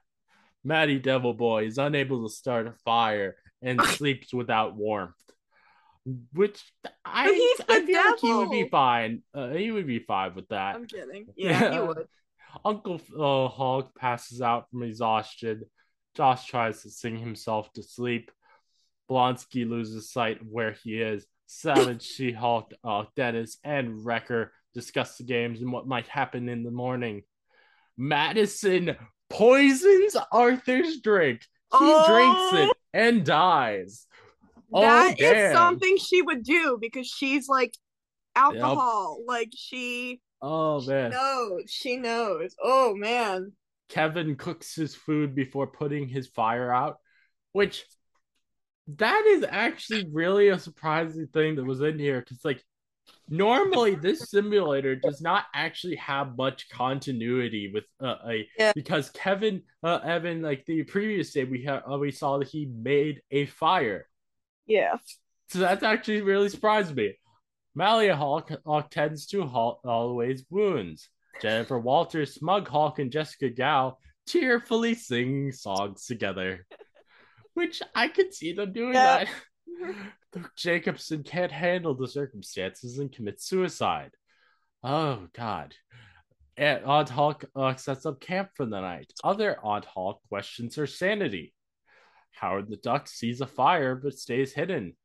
Maddie Devil Boy is unable to start a fire and sleeps without warmth, which I I feel devil. like he would be fine. Uh, he would be fine with that. I'm kidding. Yeah, he would. Uncle uh, Hulk passes out from exhaustion Josh tries to sing himself to sleep. Blonsky loses sight of where he is. Savage, She Hulk, uh, Dennis, and Wrecker discuss the games and what might happen in the morning. Madisynn poisons Arthur's drink. He oh, drinks it and dies. Oh, that oh, is something she would do because she's like alcohol. Yep. Like she. Oh man. She knows. She knows. Oh man. Kevin cooks his food before putting his fire out, which that is actually really a surprising thing that was in here because like normally this simulator does not actually have much continuity with uh, a yeah. because Kevin uh, Evan like the previous day we had uh, we saw that he made a fire. Yeah. So that's actually really surprised me. Malia Hulk, Hawk tends to halt Holliway's wounds. Jennifer Walters, Smug Hulk, and Jessica Gao tearfully sing songs together. Which I could see them doing that. Jacobson can't handle the circumstances and commits suicide. Oh God. And Aunt Hulk uh, sets up camp for the night. Other Aunt Hulk questions her sanity. Howard the Duck sees a fire but stays hidden.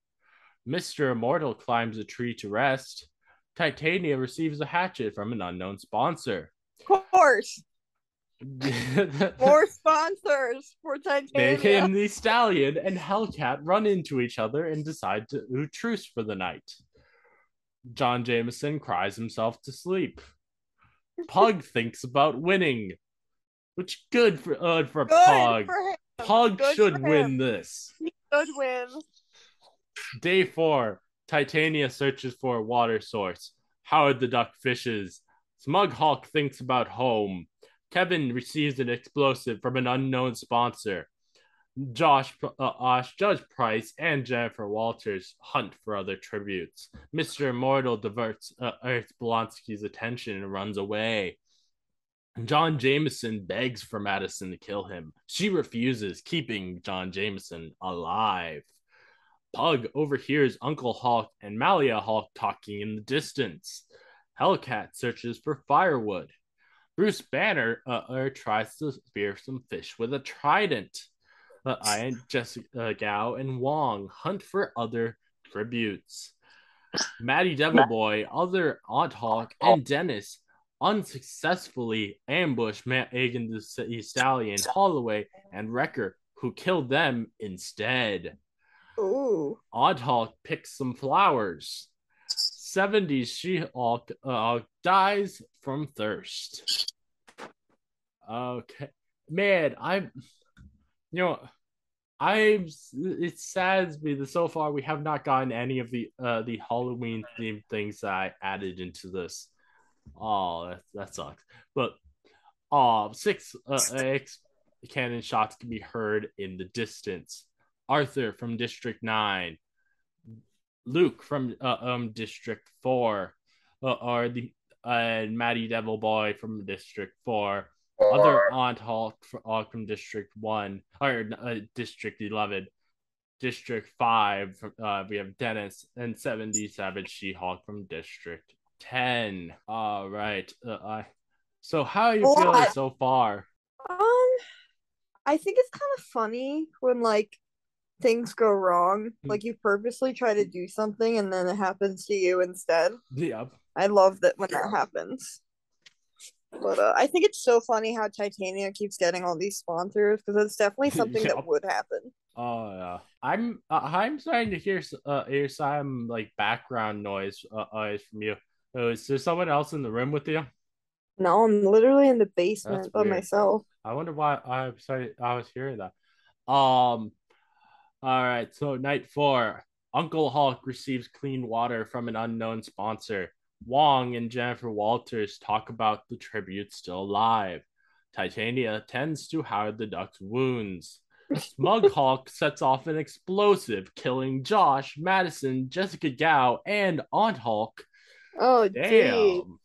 Mr. Immortal climbs a tree to rest. Titania receives a hatchet from an unknown sponsor. Of course. More sponsors for Titania. Megan Thee Stallion and Hellcat run into each other and decide to truce for the night. John Jameson cries himself to sleep. Pug thinks about winning, which good for uh, for Good Pug. for. Pug Good should win this. He should win. Day four, Titania searches for a water source. Howard the Duck fishes. Smug Hulk thinks about home. Kevin receives an explosive from an unknown sponsor. Josh, uh, Osh, Judge Price, and Jennifer Walters hunt for other tributes. Mr. Immortal diverts uh, Earth Blonsky's attention and runs away. John Jameson begs for Madisynn to kill him. She refuses, keeping John Jameson alive. Pug overhears Uncle Hulk and Malia Hulk talking in the distance. Hellcat searches for firewood. Bruce Banner uh, uh, tries to spear some fish with a trident. Uh, I and Jessica Gao and Wong hunt for other tributes. Maddie Devilboy, other Aunt Hulk, and Dennis unsuccessfully ambush Matt Egan the Stallion, Holliway, and Wrecker, who killed them instead. Ooh. Aunt Hulk picks some flowers. Savage She-Hulk uh, dies from thirst. Okay. Man, I'm you know I'm it saddens me that so far we have not gotten any of the uh the Halloween themed things that I added into this. Oh, that, that sucks. But uh six uh X cannon shots can be heard in the distance. Arthur from District 9, Luke from uh, um District 4, uh, or the uh, Maddie Devil Boy from District 4, other Aunt Hulk uh, from District 1, or uh, District 11, District 5, uh, we have Dennis, and 70 Savage She Hulk from District 10. All right. Uh, I so, how are you feeling so far? Um, I think it's kind of funny when like things go wrong. Hmm. Like you purposely try to do something and then it happens to you instead. Yeah. I love that when that happens. But uh, I think it's so funny how Titania keeps getting all these sponsors because it's definitely something Yeah. that would happen. Oh yeah, I'm uh, I'm starting to hear uh hear some like background noise uh, from you. Oh, is there someone else in the room with you? No, I'm literally in the basement That's by weird. myself. I wonder why I sorry I was hearing that. Um, all right. So night four, Uncle Hulk receives clean water from an unknown sponsor. Wong and Jennifer Walters talk about the tribute still alive. Titania tends to Howard the Duck's wounds. Smug Hulk sets off an explosive, killing Josh, Madisynn, Jessica Gao, and Aunt Hulk. Oh. Damn.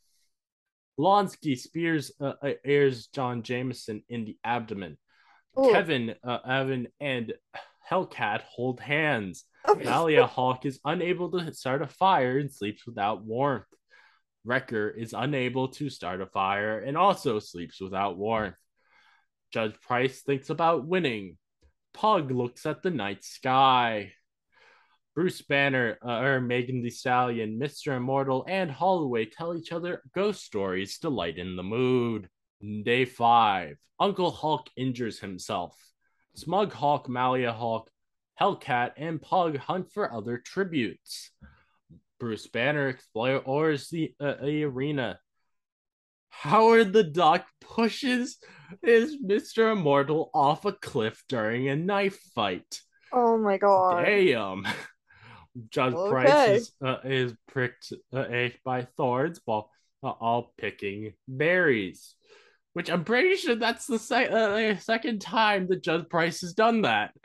Blonsky spears uh, uh, airs John Jameson in the abdomen. Ooh. Kevin, uh, Evan, and Hellcat hold hands. Malia Hulk is unable to start a fire and sleeps without warmth. Wrecker is unable to start a fire and also sleeps without warmth. Judge Price thinks about winning. Pug looks at the night sky. Bruce Banner, uh, or Megan Thee Stallion, Mr. Immortal, and Holliway tell each other ghost stories to lighten the mood. Day 5. Uncle Hulk injures himself. Smug Hulk, Malia Hulk, Hellcat, and Pug hunt for other tributes. Bruce Banner explores the, uh, the arena. Howard the Duck pushes his Mr. Immortal off a cliff during a knife fight. Oh my god. Damn. Judge Okay. Price is, uh, is pricked uh, by thorns while uh, all picking berries. Which I'm pretty sure that's the uh, second time that Judge Price has done that.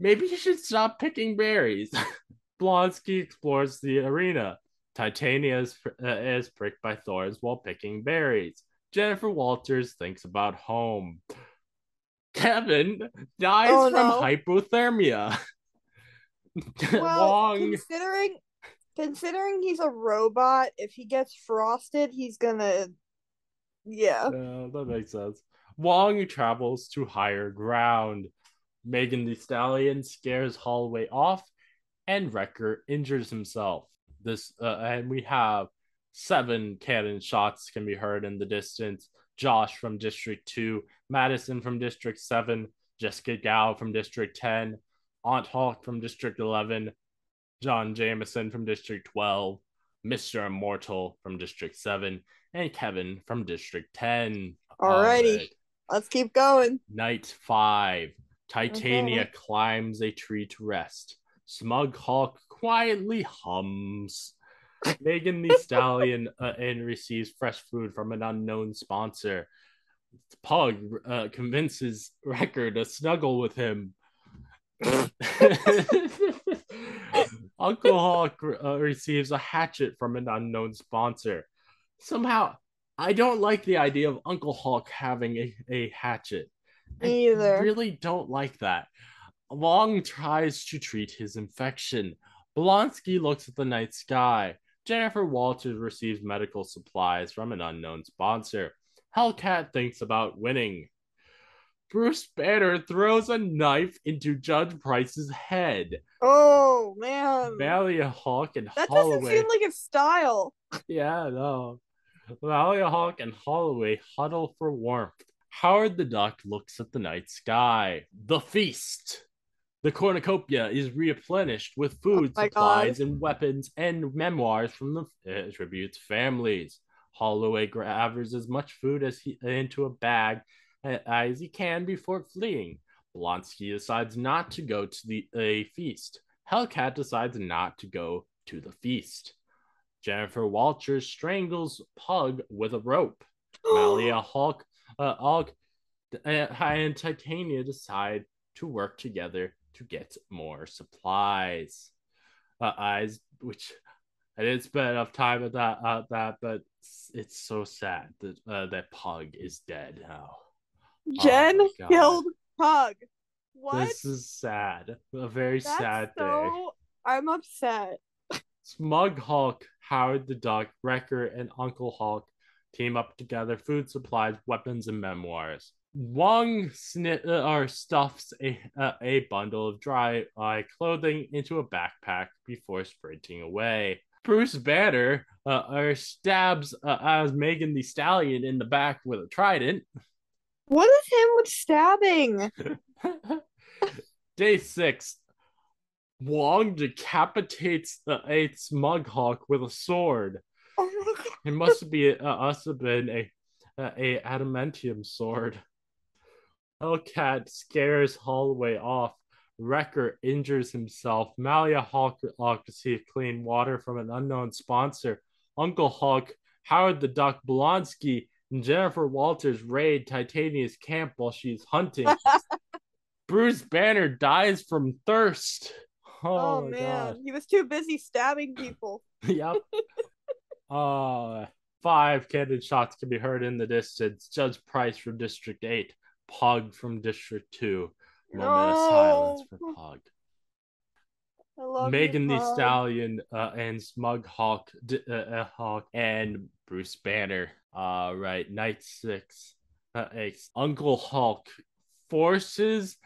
Maybe he should stop picking berries. Blonsky explores the arena. Titania is, uh, is pricked by thorns while picking berries. Jennifer Walters thinks about home. Kevin dies Oh, from no. hypothermia. Well, Wong. considering considering he's a robot, if he gets frosted, he's gonna yeah. Yeah, that makes sense. Wong travels to higher ground. Megan Thee Stallion scares Holliway off, and Wrecker injures himself. This uh, and we have seven cannon shots can be heard in the distance. Josh from District Two, Madisynn from District Seven, Jessica Gao from District Ten, Aunt Hulk from District Eleven, John Jameson from District Twelve, Mister Immortal from District Seven, and Kevin from District Ten. Alrighty, right. let's keep going. Night five. Titania okay. climbs a tree to rest. Smug Hulk quietly hums. Megan the Stallion uh, and receives fresh food from an unknown sponsor. Pug uh, convinces Wrecker to snuggle with him. Uncle Hulk uh, receives a hatchet from an unknown sponsor. Somehow, I don't like the idea of Uncle Hulk having a, a hatchet. Either. I really don't like that. Wong tries to treat his infection. Blonsky looks at the night sky. Jennifer Walters receives medical supplies from an unknown sponsor. Hellcat thinks about winning. Bruce Banner throws a knife into Judge Price's head. Oh man. Malia Hulk and that Holliway. That doesn't seem like his style. Yeah, no. Malia Hulk and Holliway huddle for warmth. Howard the Duck looks at the night sky. The feast. The cornucopia is replenished with food oh supplies God. and weapons and memoirs from the uh, tribute's families. Holliway gathers as much food as he into a bag as he can before fleeing. Blonsky decides not to go to the a feast. Hellcat decides not to go to the feast. Jennifer Walters strangles Pug with a rope. Malia Hulk, uh, Hawk uh, and Titania decide to work together to get more supplies. Uh, eyes, which I didn't spend enough time with that, uh, that, but it's, it's so sad that uh, that Pug is dead now. Jen oh killed Pug. What? This is sad. A very That's sad so... day. I'm upset. Smug Hulk, Howard the Duck, Wrecker, and Uncle Hulk team up together food supplies, weapons, and memoirs. Wong sni- uh, or stuffs a, uh, a bundle of dry eye clothing into a backpack before sprinting away. Bruce Banner uh, or stabs uh, as Megan Thee Stallion in the back with a trident. What is him with stabbing? Day six. Wong decapitates the eighth smug hawk with a sword. Oh it must be uh, have been a, a, a adamantium sword. Hellcat scares Holliway off. Wrecker injures himself. Malia Hulk receives clean water from an unknown sponsor. Uncle Hulk, Howard the Duck, Blonsky, and Jennifer Walters raid Titania's camp while she's hunting. Bruce Banner dies from thirst. Oh, oh man, God. he was too busy stabbing people. yep. uh, five cannon shots can be heard in the distance. Judge Price from District 8, Pug from District 2. Moment no. of silence for Pug. Megan you, the Stallion uh, and Smug Hulk, uh, uh, Hawk and Bruce Banner. Uh, right, night six. Uh, Uncle Hulk forces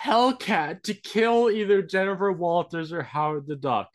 Hellcat to kill either Jennifer Walters or Howard the Duck.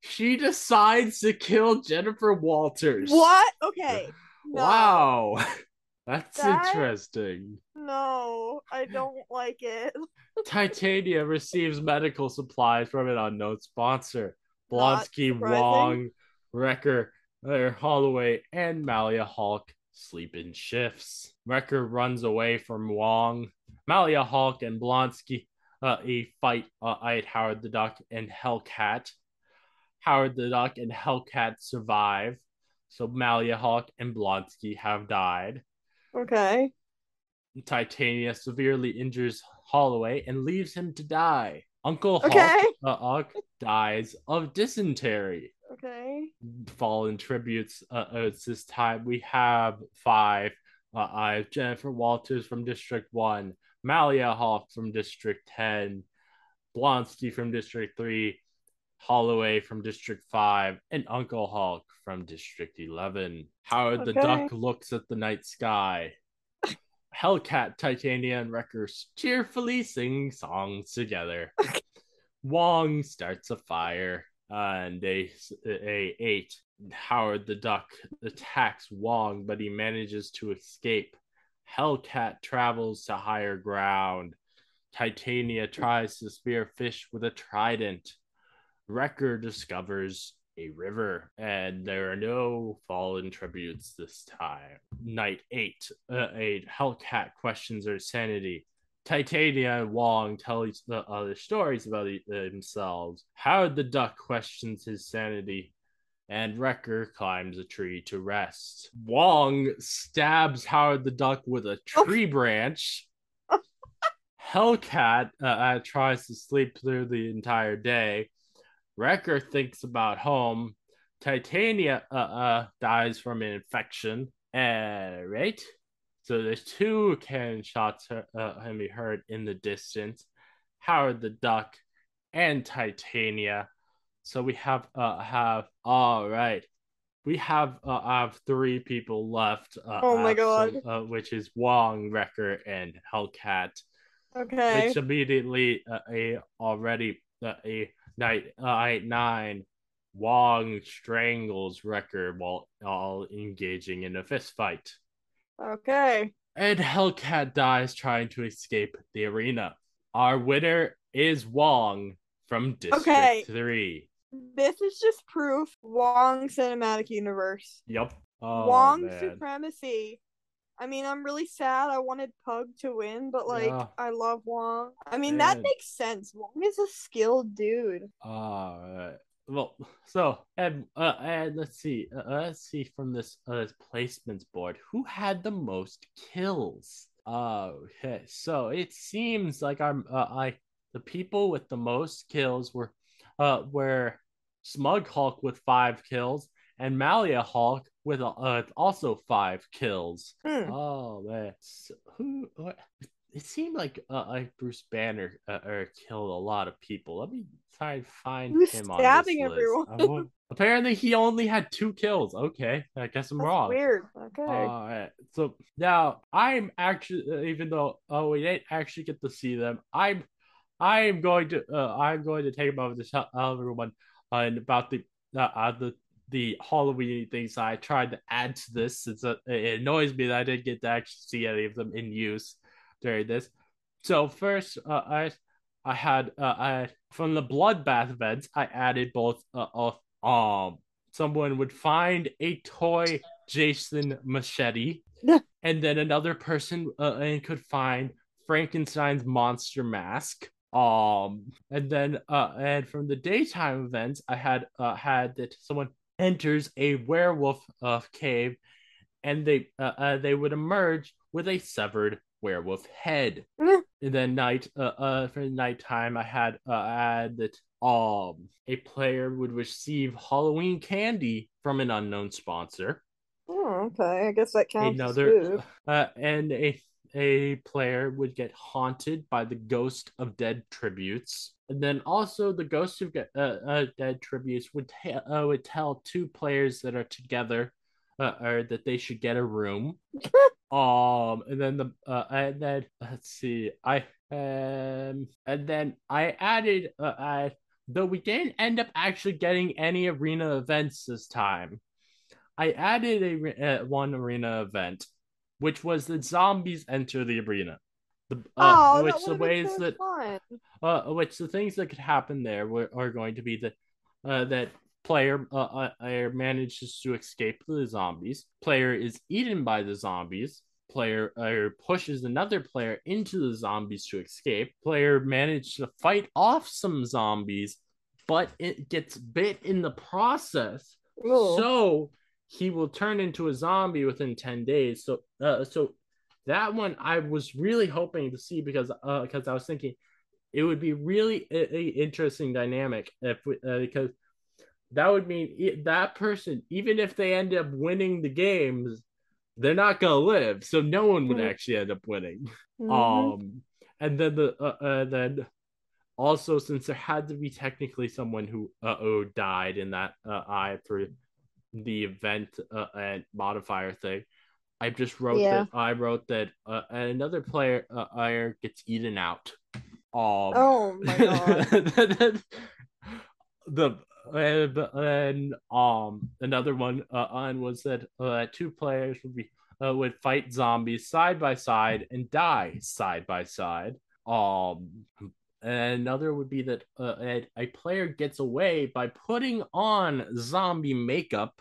She decides to kill Jennifer Walters. What? Okay. No. Wow. That's that... interesting. No, I don't like it. Titania receives medical supplies from an unknown sponsor. Blonsky, Wong, Wrecker, Holliway, and Malia Hulk sleep in shifts. Wrecker runs away from Wong. Malia Hulk and Blonsky uh, a fight uh, at Howard the Duck and Hellcat. Howard the Duck and Hellcat survive. So Malia Hulk and Blonsky have died. Okay. Titania severely injures Holliway and leaves him to die. Uncle okay. Hawk, uh, Hawk dies of dysentery. Okay. Fallen tributes. Uh, uh, it's this time we have five. Uh, I have Jennifer Walters from District One, Malia Hulk from District Ten, Blonsky from District Three, Holliway from District Five, and Uncle Hulk from District Eleven. Howard okay. the Duck looks at the night sky. Hellcat, Titania, and Wreckers cheerfully sing songs together. Wong starts a fire, uh, and they uh, a eight. Howard the Duck attacks Wong, but he manages to escape. Hellcat travels to higher ground. Titania tries to spear fish with a trident. Wrecker discovers a river, and there are no fallen tributes this time. Night 8, uh, a Hellcat questions her sanity. Titania and Wong tell each the other stories about themselves. Howard the Duck questions his sanity, and Wrecker climbs a tree to rest. Wong stabs Howard the Duck with a tree branch. Hellcat uh, uh, tries to sleep through the entire day. Wrecker thinks about home. Titania uh, uh, dies from an infection. Uh, right? So there's two cannon shots uh, can be heard in the distance. Howard the Duck and Titania. So we have uh have all right. We have uh have three people left. Uh, oh my god! uh, which is Wong, Wrecker, and Hellcat. Okay. Which immediately uh, a already uh, a night uh, nine. Wong strangles Wrecker while all engaging in a fist fight. Okay. And Hellcat dies trying to escape the arena. Our winner is Wong from District okay. 3. This is just proof Wong cinematic universe. Yep. Oh, Wong man. supremacy. I mean, I'm really sad. I wanted Pug to win, but like, yeah. I love Wong. I mean, that makes sense. Wong is a skilled dude. All right well, so and uh, and let's see, uh, let's see from this uh, this placements board, who had the most kills? Uh, okay, so it seems like I'm uh, I the people with the most kills were uh were Smug Hulk with five kills and Malia Hulk with uh, also five kills. Hmm. Oh man, so, who? What? It seemed like uh, like Bruce Banner uh, uh, killed a lot of people. Let me try and find Who's him stabbing on this everyone. list. Apparently, he only had two kills. Okay, I guess I'm That's wrong. Weird. Okay. All right. So now I'm actually, uh, even though oh we didn't actually get to see them, I'm I'm going to uh, I'm going to take a moment to tell everyone uh, about the uh, uh, the the Halloween things I tried to add to this. Since uh, it annoys me that I didn't get to actually see any of them in use during this. So first, uh, I I had uh, I from the bloodbath events, I added both uh, of um someone would find a toy Jason machete, and then another person uh, and could find Frankenstein's monster mask. Um, and then uh, and from the daytime events, I had uh had that someone enters a werewolf uh, cave, and they uh, uh they would emerge with a severed werewolf head. Mm. And then night uh, uh for nighttime I had uh I had that um a player would receive Halloween candy from an unknown sponsor. Oh, okay. I guess that counts. Another uh and a a player would get haunted by the ghost of dead tributes. And then also the ghost of uh, uh, dead tributes would, ta- uh, would tell two players that are together uh, or that they should get a room. um, and then the uh, and then let's see, I um, and then I added uh, I though we didn't end up actually getting any arena events this time. I added a uh, one arena event, which was the zombies enter the arena. The, uh, oh, which the ways so that uh, which the things that could happen there were, are going to be that uh, that Player uh, uh, manages to escape the zombies. Player is eaten by the zombies. Player uh, pushes another player into the zombies to escape. Player manages to fight off some zombies, but it gets bit in the process. Ooh. So he will turn into a zombie within 10 days. So uh, so that one I was really hoping to see because uh because I was thinking it would be really a, a interesting dynamic if we, uh, because that would mean that person, even if they end up winning the games, they're not gonna live. So no one would mm-hmm. actually end up winning. Mm-hmm. Um, and then the uh, uh, then also since there had to be technically someone who uh oh died in that uh eye for the event uh, and modifier thing, I just wrote Yeah. that I wrote that uh, another player uh, player gets eaten out. Um, Oh my god. the and, and um another one uh, on was that uh, two players would be uh, would fight zombies side by side and die side by side. Um, and another would be that uh, a, a player gets away by putting on zombie makeup,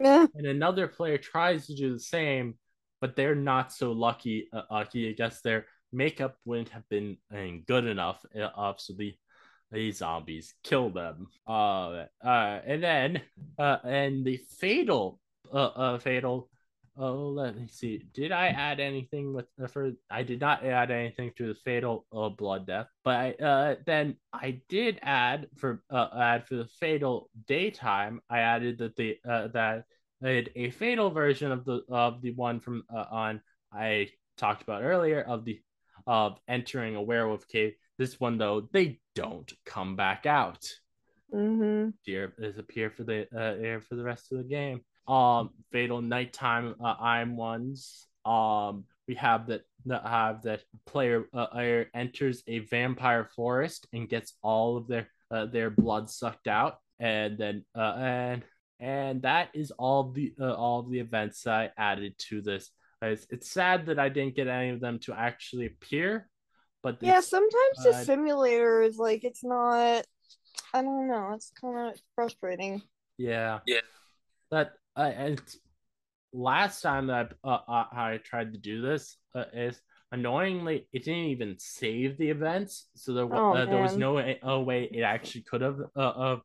Eh, and another player tries to do the same, but they're not so lucky. Uh, lucky, I guess their makeup wouldn't have been good enough, uh, so the these zombies kill them. Uh, uh, and then uh, and the fatal uh, uh fatal. Oh, let me see. Did I add anything with uh, for? I did not add anything to the fatal uh, blood death, but I uh then I did add for uh add for the fatal daytime. I added that the uh that a, a fatal version of the of the one from uh, on I talked about earlier of the of entering a werewolf cave. This one though, they don't come back out. mhm. Dear disappear for the uh air for the rest of the game. Um, fatal nighttime uh, I'm ones. Um, we have that that have that player uh, enters a vampire forest and gets all of their uh, their blood sucked out, and then uh, and and that is all the uh, all the events I added to this. It's, it's sad that I didn't get any of them to actually appear, but Yeah, it's- sometimes the uh, simulator is like it's not I don't know, it's kind of frustrating. Yeah. Yeah. That uh, and last time that uh, uh, I tried to do this uh, is annoyingly it didn't even save the events, so there Oh, uh, there was no way, way it actually could have uh, uh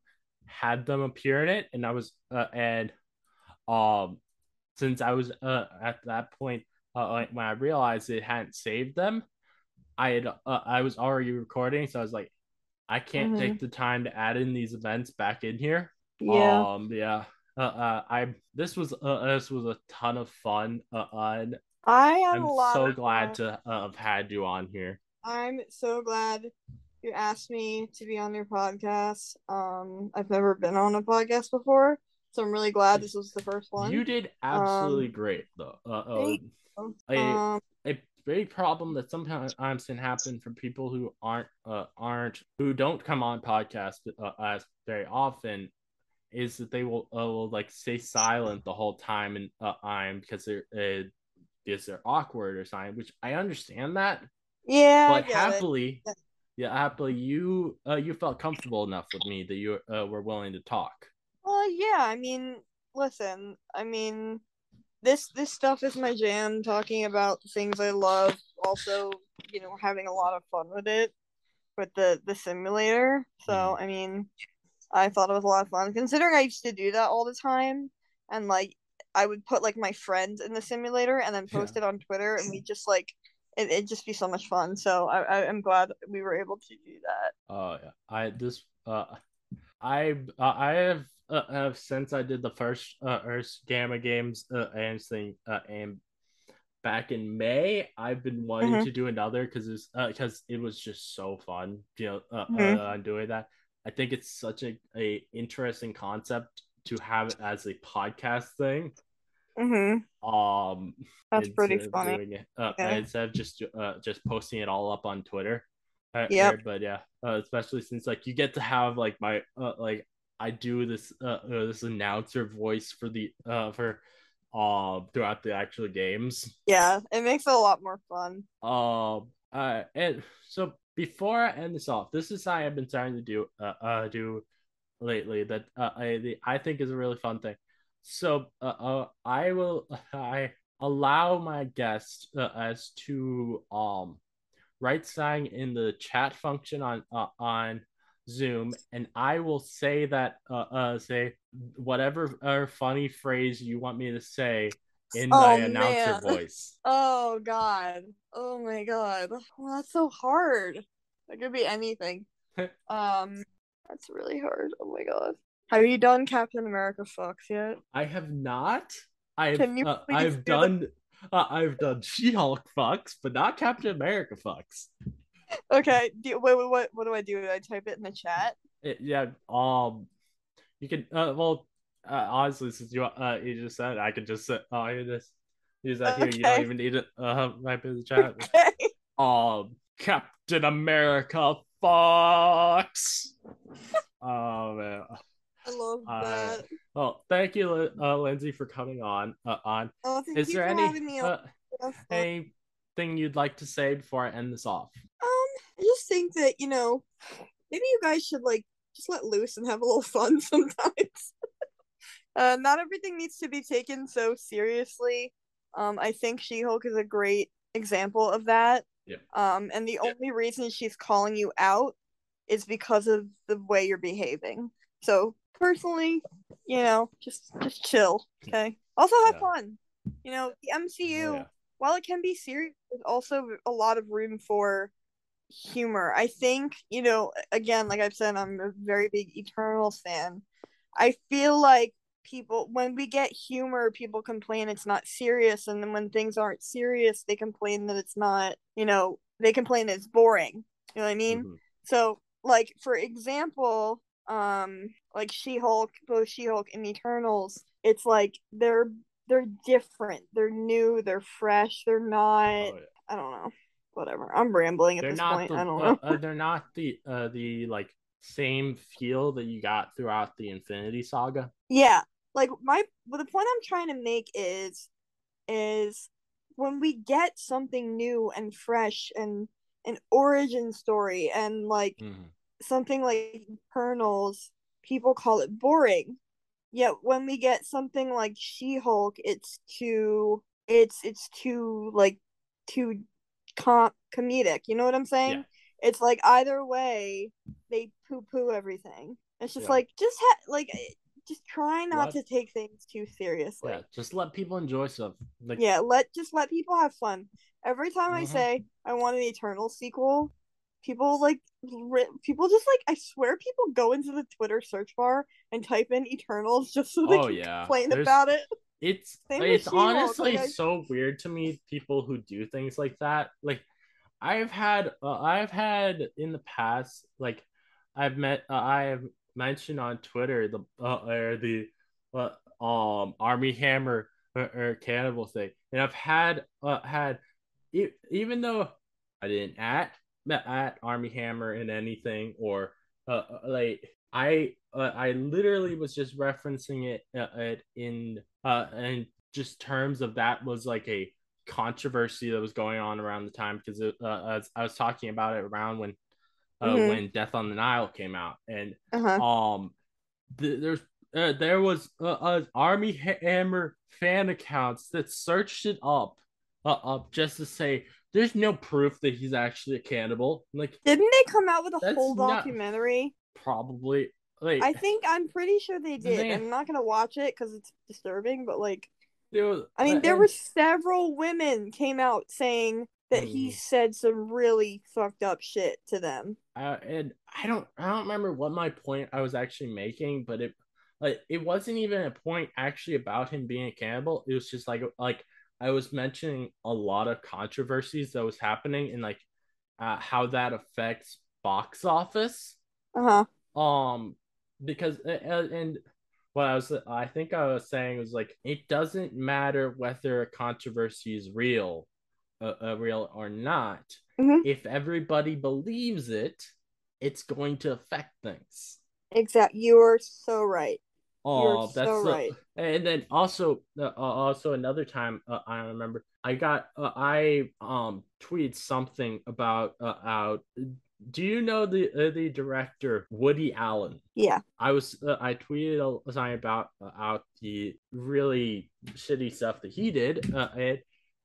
had them appear in it, and I was uh, and um since I was uh at that point uh when I realized it hadn't saved them, I had uh, I was already recording, so I was like, I can't Mhm. take the time to add in these events back in here. Yeah. Um. Yeah. Uh. uh I. This was. Uh. This was a ton of fun. Uh. and I had I'm a lot so glad fun. to uh, have had you on here. I'm so glad you asked me to be on your podcast. Um, I've never been on a podcast before, so I'm really glad this was the first one. You did absolutely Um, great, though. Uh. uh a, um, a big problem that sometimes can happen for people who aren't uh, aren't who don't come on podcasts uh, as very often is that they will uh, will like stay silent the whole time and uh, I'm because they're uh, because they're awkward or something, which I understand that, yeah, but it. happily, Yeah. happily you uh, you felt comfortable enough with me that you uh, were willing to talk. Well, yeah, I mean, listen, I mean, this this stuff is my jam. Talking about things I love, also, you know, having a lot of fun with it, with the the simulator. So, Mhm. I mean, I thought it was a lot of fun. Considering I used to do that all the time, and like I would put like my friends in the simulator and then post it on Twitter, and we just like it, it'd just be so much fun. So I, I am glad we were able to do that. Oh yeah, I this uh, I uh, I have uh, have since I did the first uh, Earth Gamma games uh, and thing uh, and back in May, I've been wanting Mhm. to do another because it's because it was just so fun, you know, uh, Mhm. uh, doing that. I think it's such a, a interesting concept to have it as a podcast thing. Mm-hmm. Um, That's pretty funny. it, uh, Yeah. instead of just uh, just posting it all up on Twitter. Uh, there, But yeah, uh, especially since like you get to have like my uh, like I do this uh, uh this announcer voice for the uh for uh throughout the actual games. Yeah, it makes it a lot more fun. Um uh and so before I end this off, this is something I've been starting to do uh, uh do lately that uh, I the, I think is a really fun thing. So uh, uh I will I allow my guests uh, as to um write something in the chat function on uh, on Zoom, and I will say that uh, uh say whatever uh, funny phrase you want me to say in Oh, my announcer man. voice. Oh god. Oh my god. Well, that's so hard. That could be anything. um, that's really hard. Oh my god. Have you done Captain America fucks yet? I have not. I've Can you uh, I've do done uh, I've done She-Hulk fucks, but not Captain America fucks. Okay. Do, wait, wait, what? What do I do? Do I type it in the chat? It, yeah. Um, you can. Uh, well, uh, honestly, since you uh you just said, it, I could just say, oh, here this. Use that here. You don't even need it. Uh, type in the chat. Okay. Um, Captain America Fox. oh man. I love Uh, that. Well, thank you, uh, Lindsey, for coming on. Uh, on. Oh, thank Is you there for any having me. uh, anything you'd like to say before I end this off? Um, I just think that you know, maybe you guys should like just let loose and have a little fun sometimes. Uh, not everything needs to be taken so seriously. Um, I think She-Hulk is a great example of that. Yeah. Um, and the only reason she's calling you out is because of the way you're behaving. So personally, you know, just just chill, okay? Also have Yeah. fun. You know, the MCU Oh, yeah. while it can be serious, there's also a lot of room for humor. I think, you know, again, like I've said, I'm a very big Eternals fan. I feel like people, when we get humor, people complain it's not serious. And then when things aren't serious, they complain that it's not, you know, they complain that it's boring. You know what I mean? Mhm. So, like for example, um, like She-Hulk, both She-Hulk and Eternals, it's like they're they're different. They're new. They're fresh. They're not. Oh, yeah. I don't know. Whatever. I'm rambling at They're this point. the. I don't uh, know. uh, they're not the. Uh, the like same feel that you got throughout the Infinity Saga. yeah, like my. Well, the point I'm trying to make is, is when we get something new and fresh and an origin story and like Mhm. something like Eternals, people call it boring. Yet when we get something like She-Hulk, it's too it's it's too like too com- comedic. You know what I'm saying? Yeah. It's like either way, they poo-poo everything. It's just Yeah. like just ha- like just try not What? to take things too seriously. Yeah, just let people enjoy stuff. Like, Yeah, let just let people have fun. Every time I Mhm. say I want an Eternal sequel, people like ri- people just like I swear people go into the Twitter search bar and type in Eternals just so they Oh, can yeah. complain There's- about it. it's Same it's honestly like so weird to me people who do things like that like i've had uh, i've had in the past like i've met uh, i've mentioned on twitter the uh, or the uh, um Armie Hammer or, or cannibal thing. And i've had uh, had even though i didn't at at Armie Hammer in anything or uh, uh, like I uh, I literally was just referencing it, uh, it in uh in just terms of that was like a controversy that was going on around the time because uh, I was talking about it around when uh, Mhm. when Death on the Nile came out and Uh-huh. um th- there's uh, there was uh, uh, Armie Hammer fan accounts that searched it up uh, up just to say there's no proof that he's actually a cannibal like Didn't they come out with a whole documentary? probably like I think I'm pretty sure they did. I'm not gonna watch it because it's disturbing, but like there was, I mean, uh, there and- were several women came out saying that he Mhm. said some really fucked up shit to them. uh, and I don't I don't remember what my point I was actually making, but it like it wasn't even a point actually about him being a cannibal. It was just like like I was mentioning a lot of controversies that was happening and like uh, how that affects box office. Uh huh. Um, because and what I was I think I was saying was like it doesn't matter whether a controversy is real, uh, uh, real or not. Mhm. If everybody believes it, it's going to affect things. Exactly. You're so right. You're Oh, so that's the- right. and then also uh, uh, also another time uh, I remember I got uh, I um tweeted something about uh, out. Do you know the uh, the director Woody Allen? Yeah. I was uh, I tweeted a something about uh, out the really shitty stuff that he did, uh, and,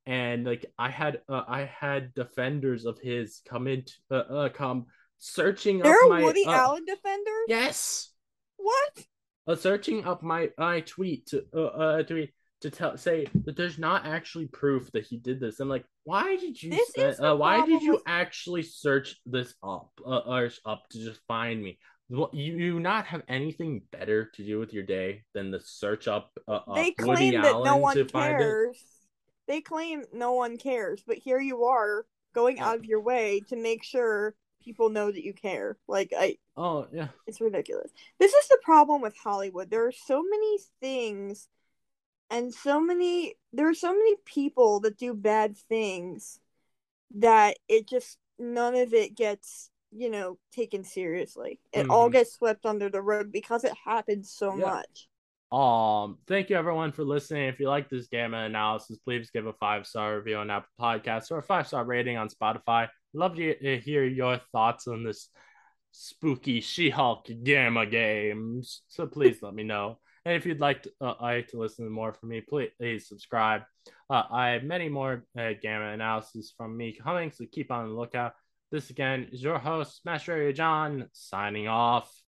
and like I had uh, I had defenders of his come into uh, uh come searching There up are my Woody uh, Allen defenders. Yes, What? uh, searching up my my tweet to uh, uh tweet to tell say that there's not actually proof that he did this. I'm like, why did you This spend, is the uh, why did you actually search this up uh, or up to just find me? What you, you not have anything better to do with your day than to search up uh, They up Woody claim that Allen no one to find it? They claim no one cares, but here you are going out of your way to make sure people know that you care. Like I Oh yeah, it's ridiculous. This is the problem with Hollywood. There are so many things and so many there are so many people that do bad things that it just none of it gets you know taken seriously it mm-hmm. all gets swept under the rug because it happens so yeah. much um thank you everyone for listening if you like this gamma analysis please give a five star review on apple podcasts or a five star rating on spotify love to hear your thoughts on this spooky she-hulk gamma games so please let me know and if you'd like to, uh, like to listen to more from me, please, please subscribe. Uh, I have many more uh, gamma analysis from me coming, so keep on the lookout. This again is your host, Smash Trivia John, signing off.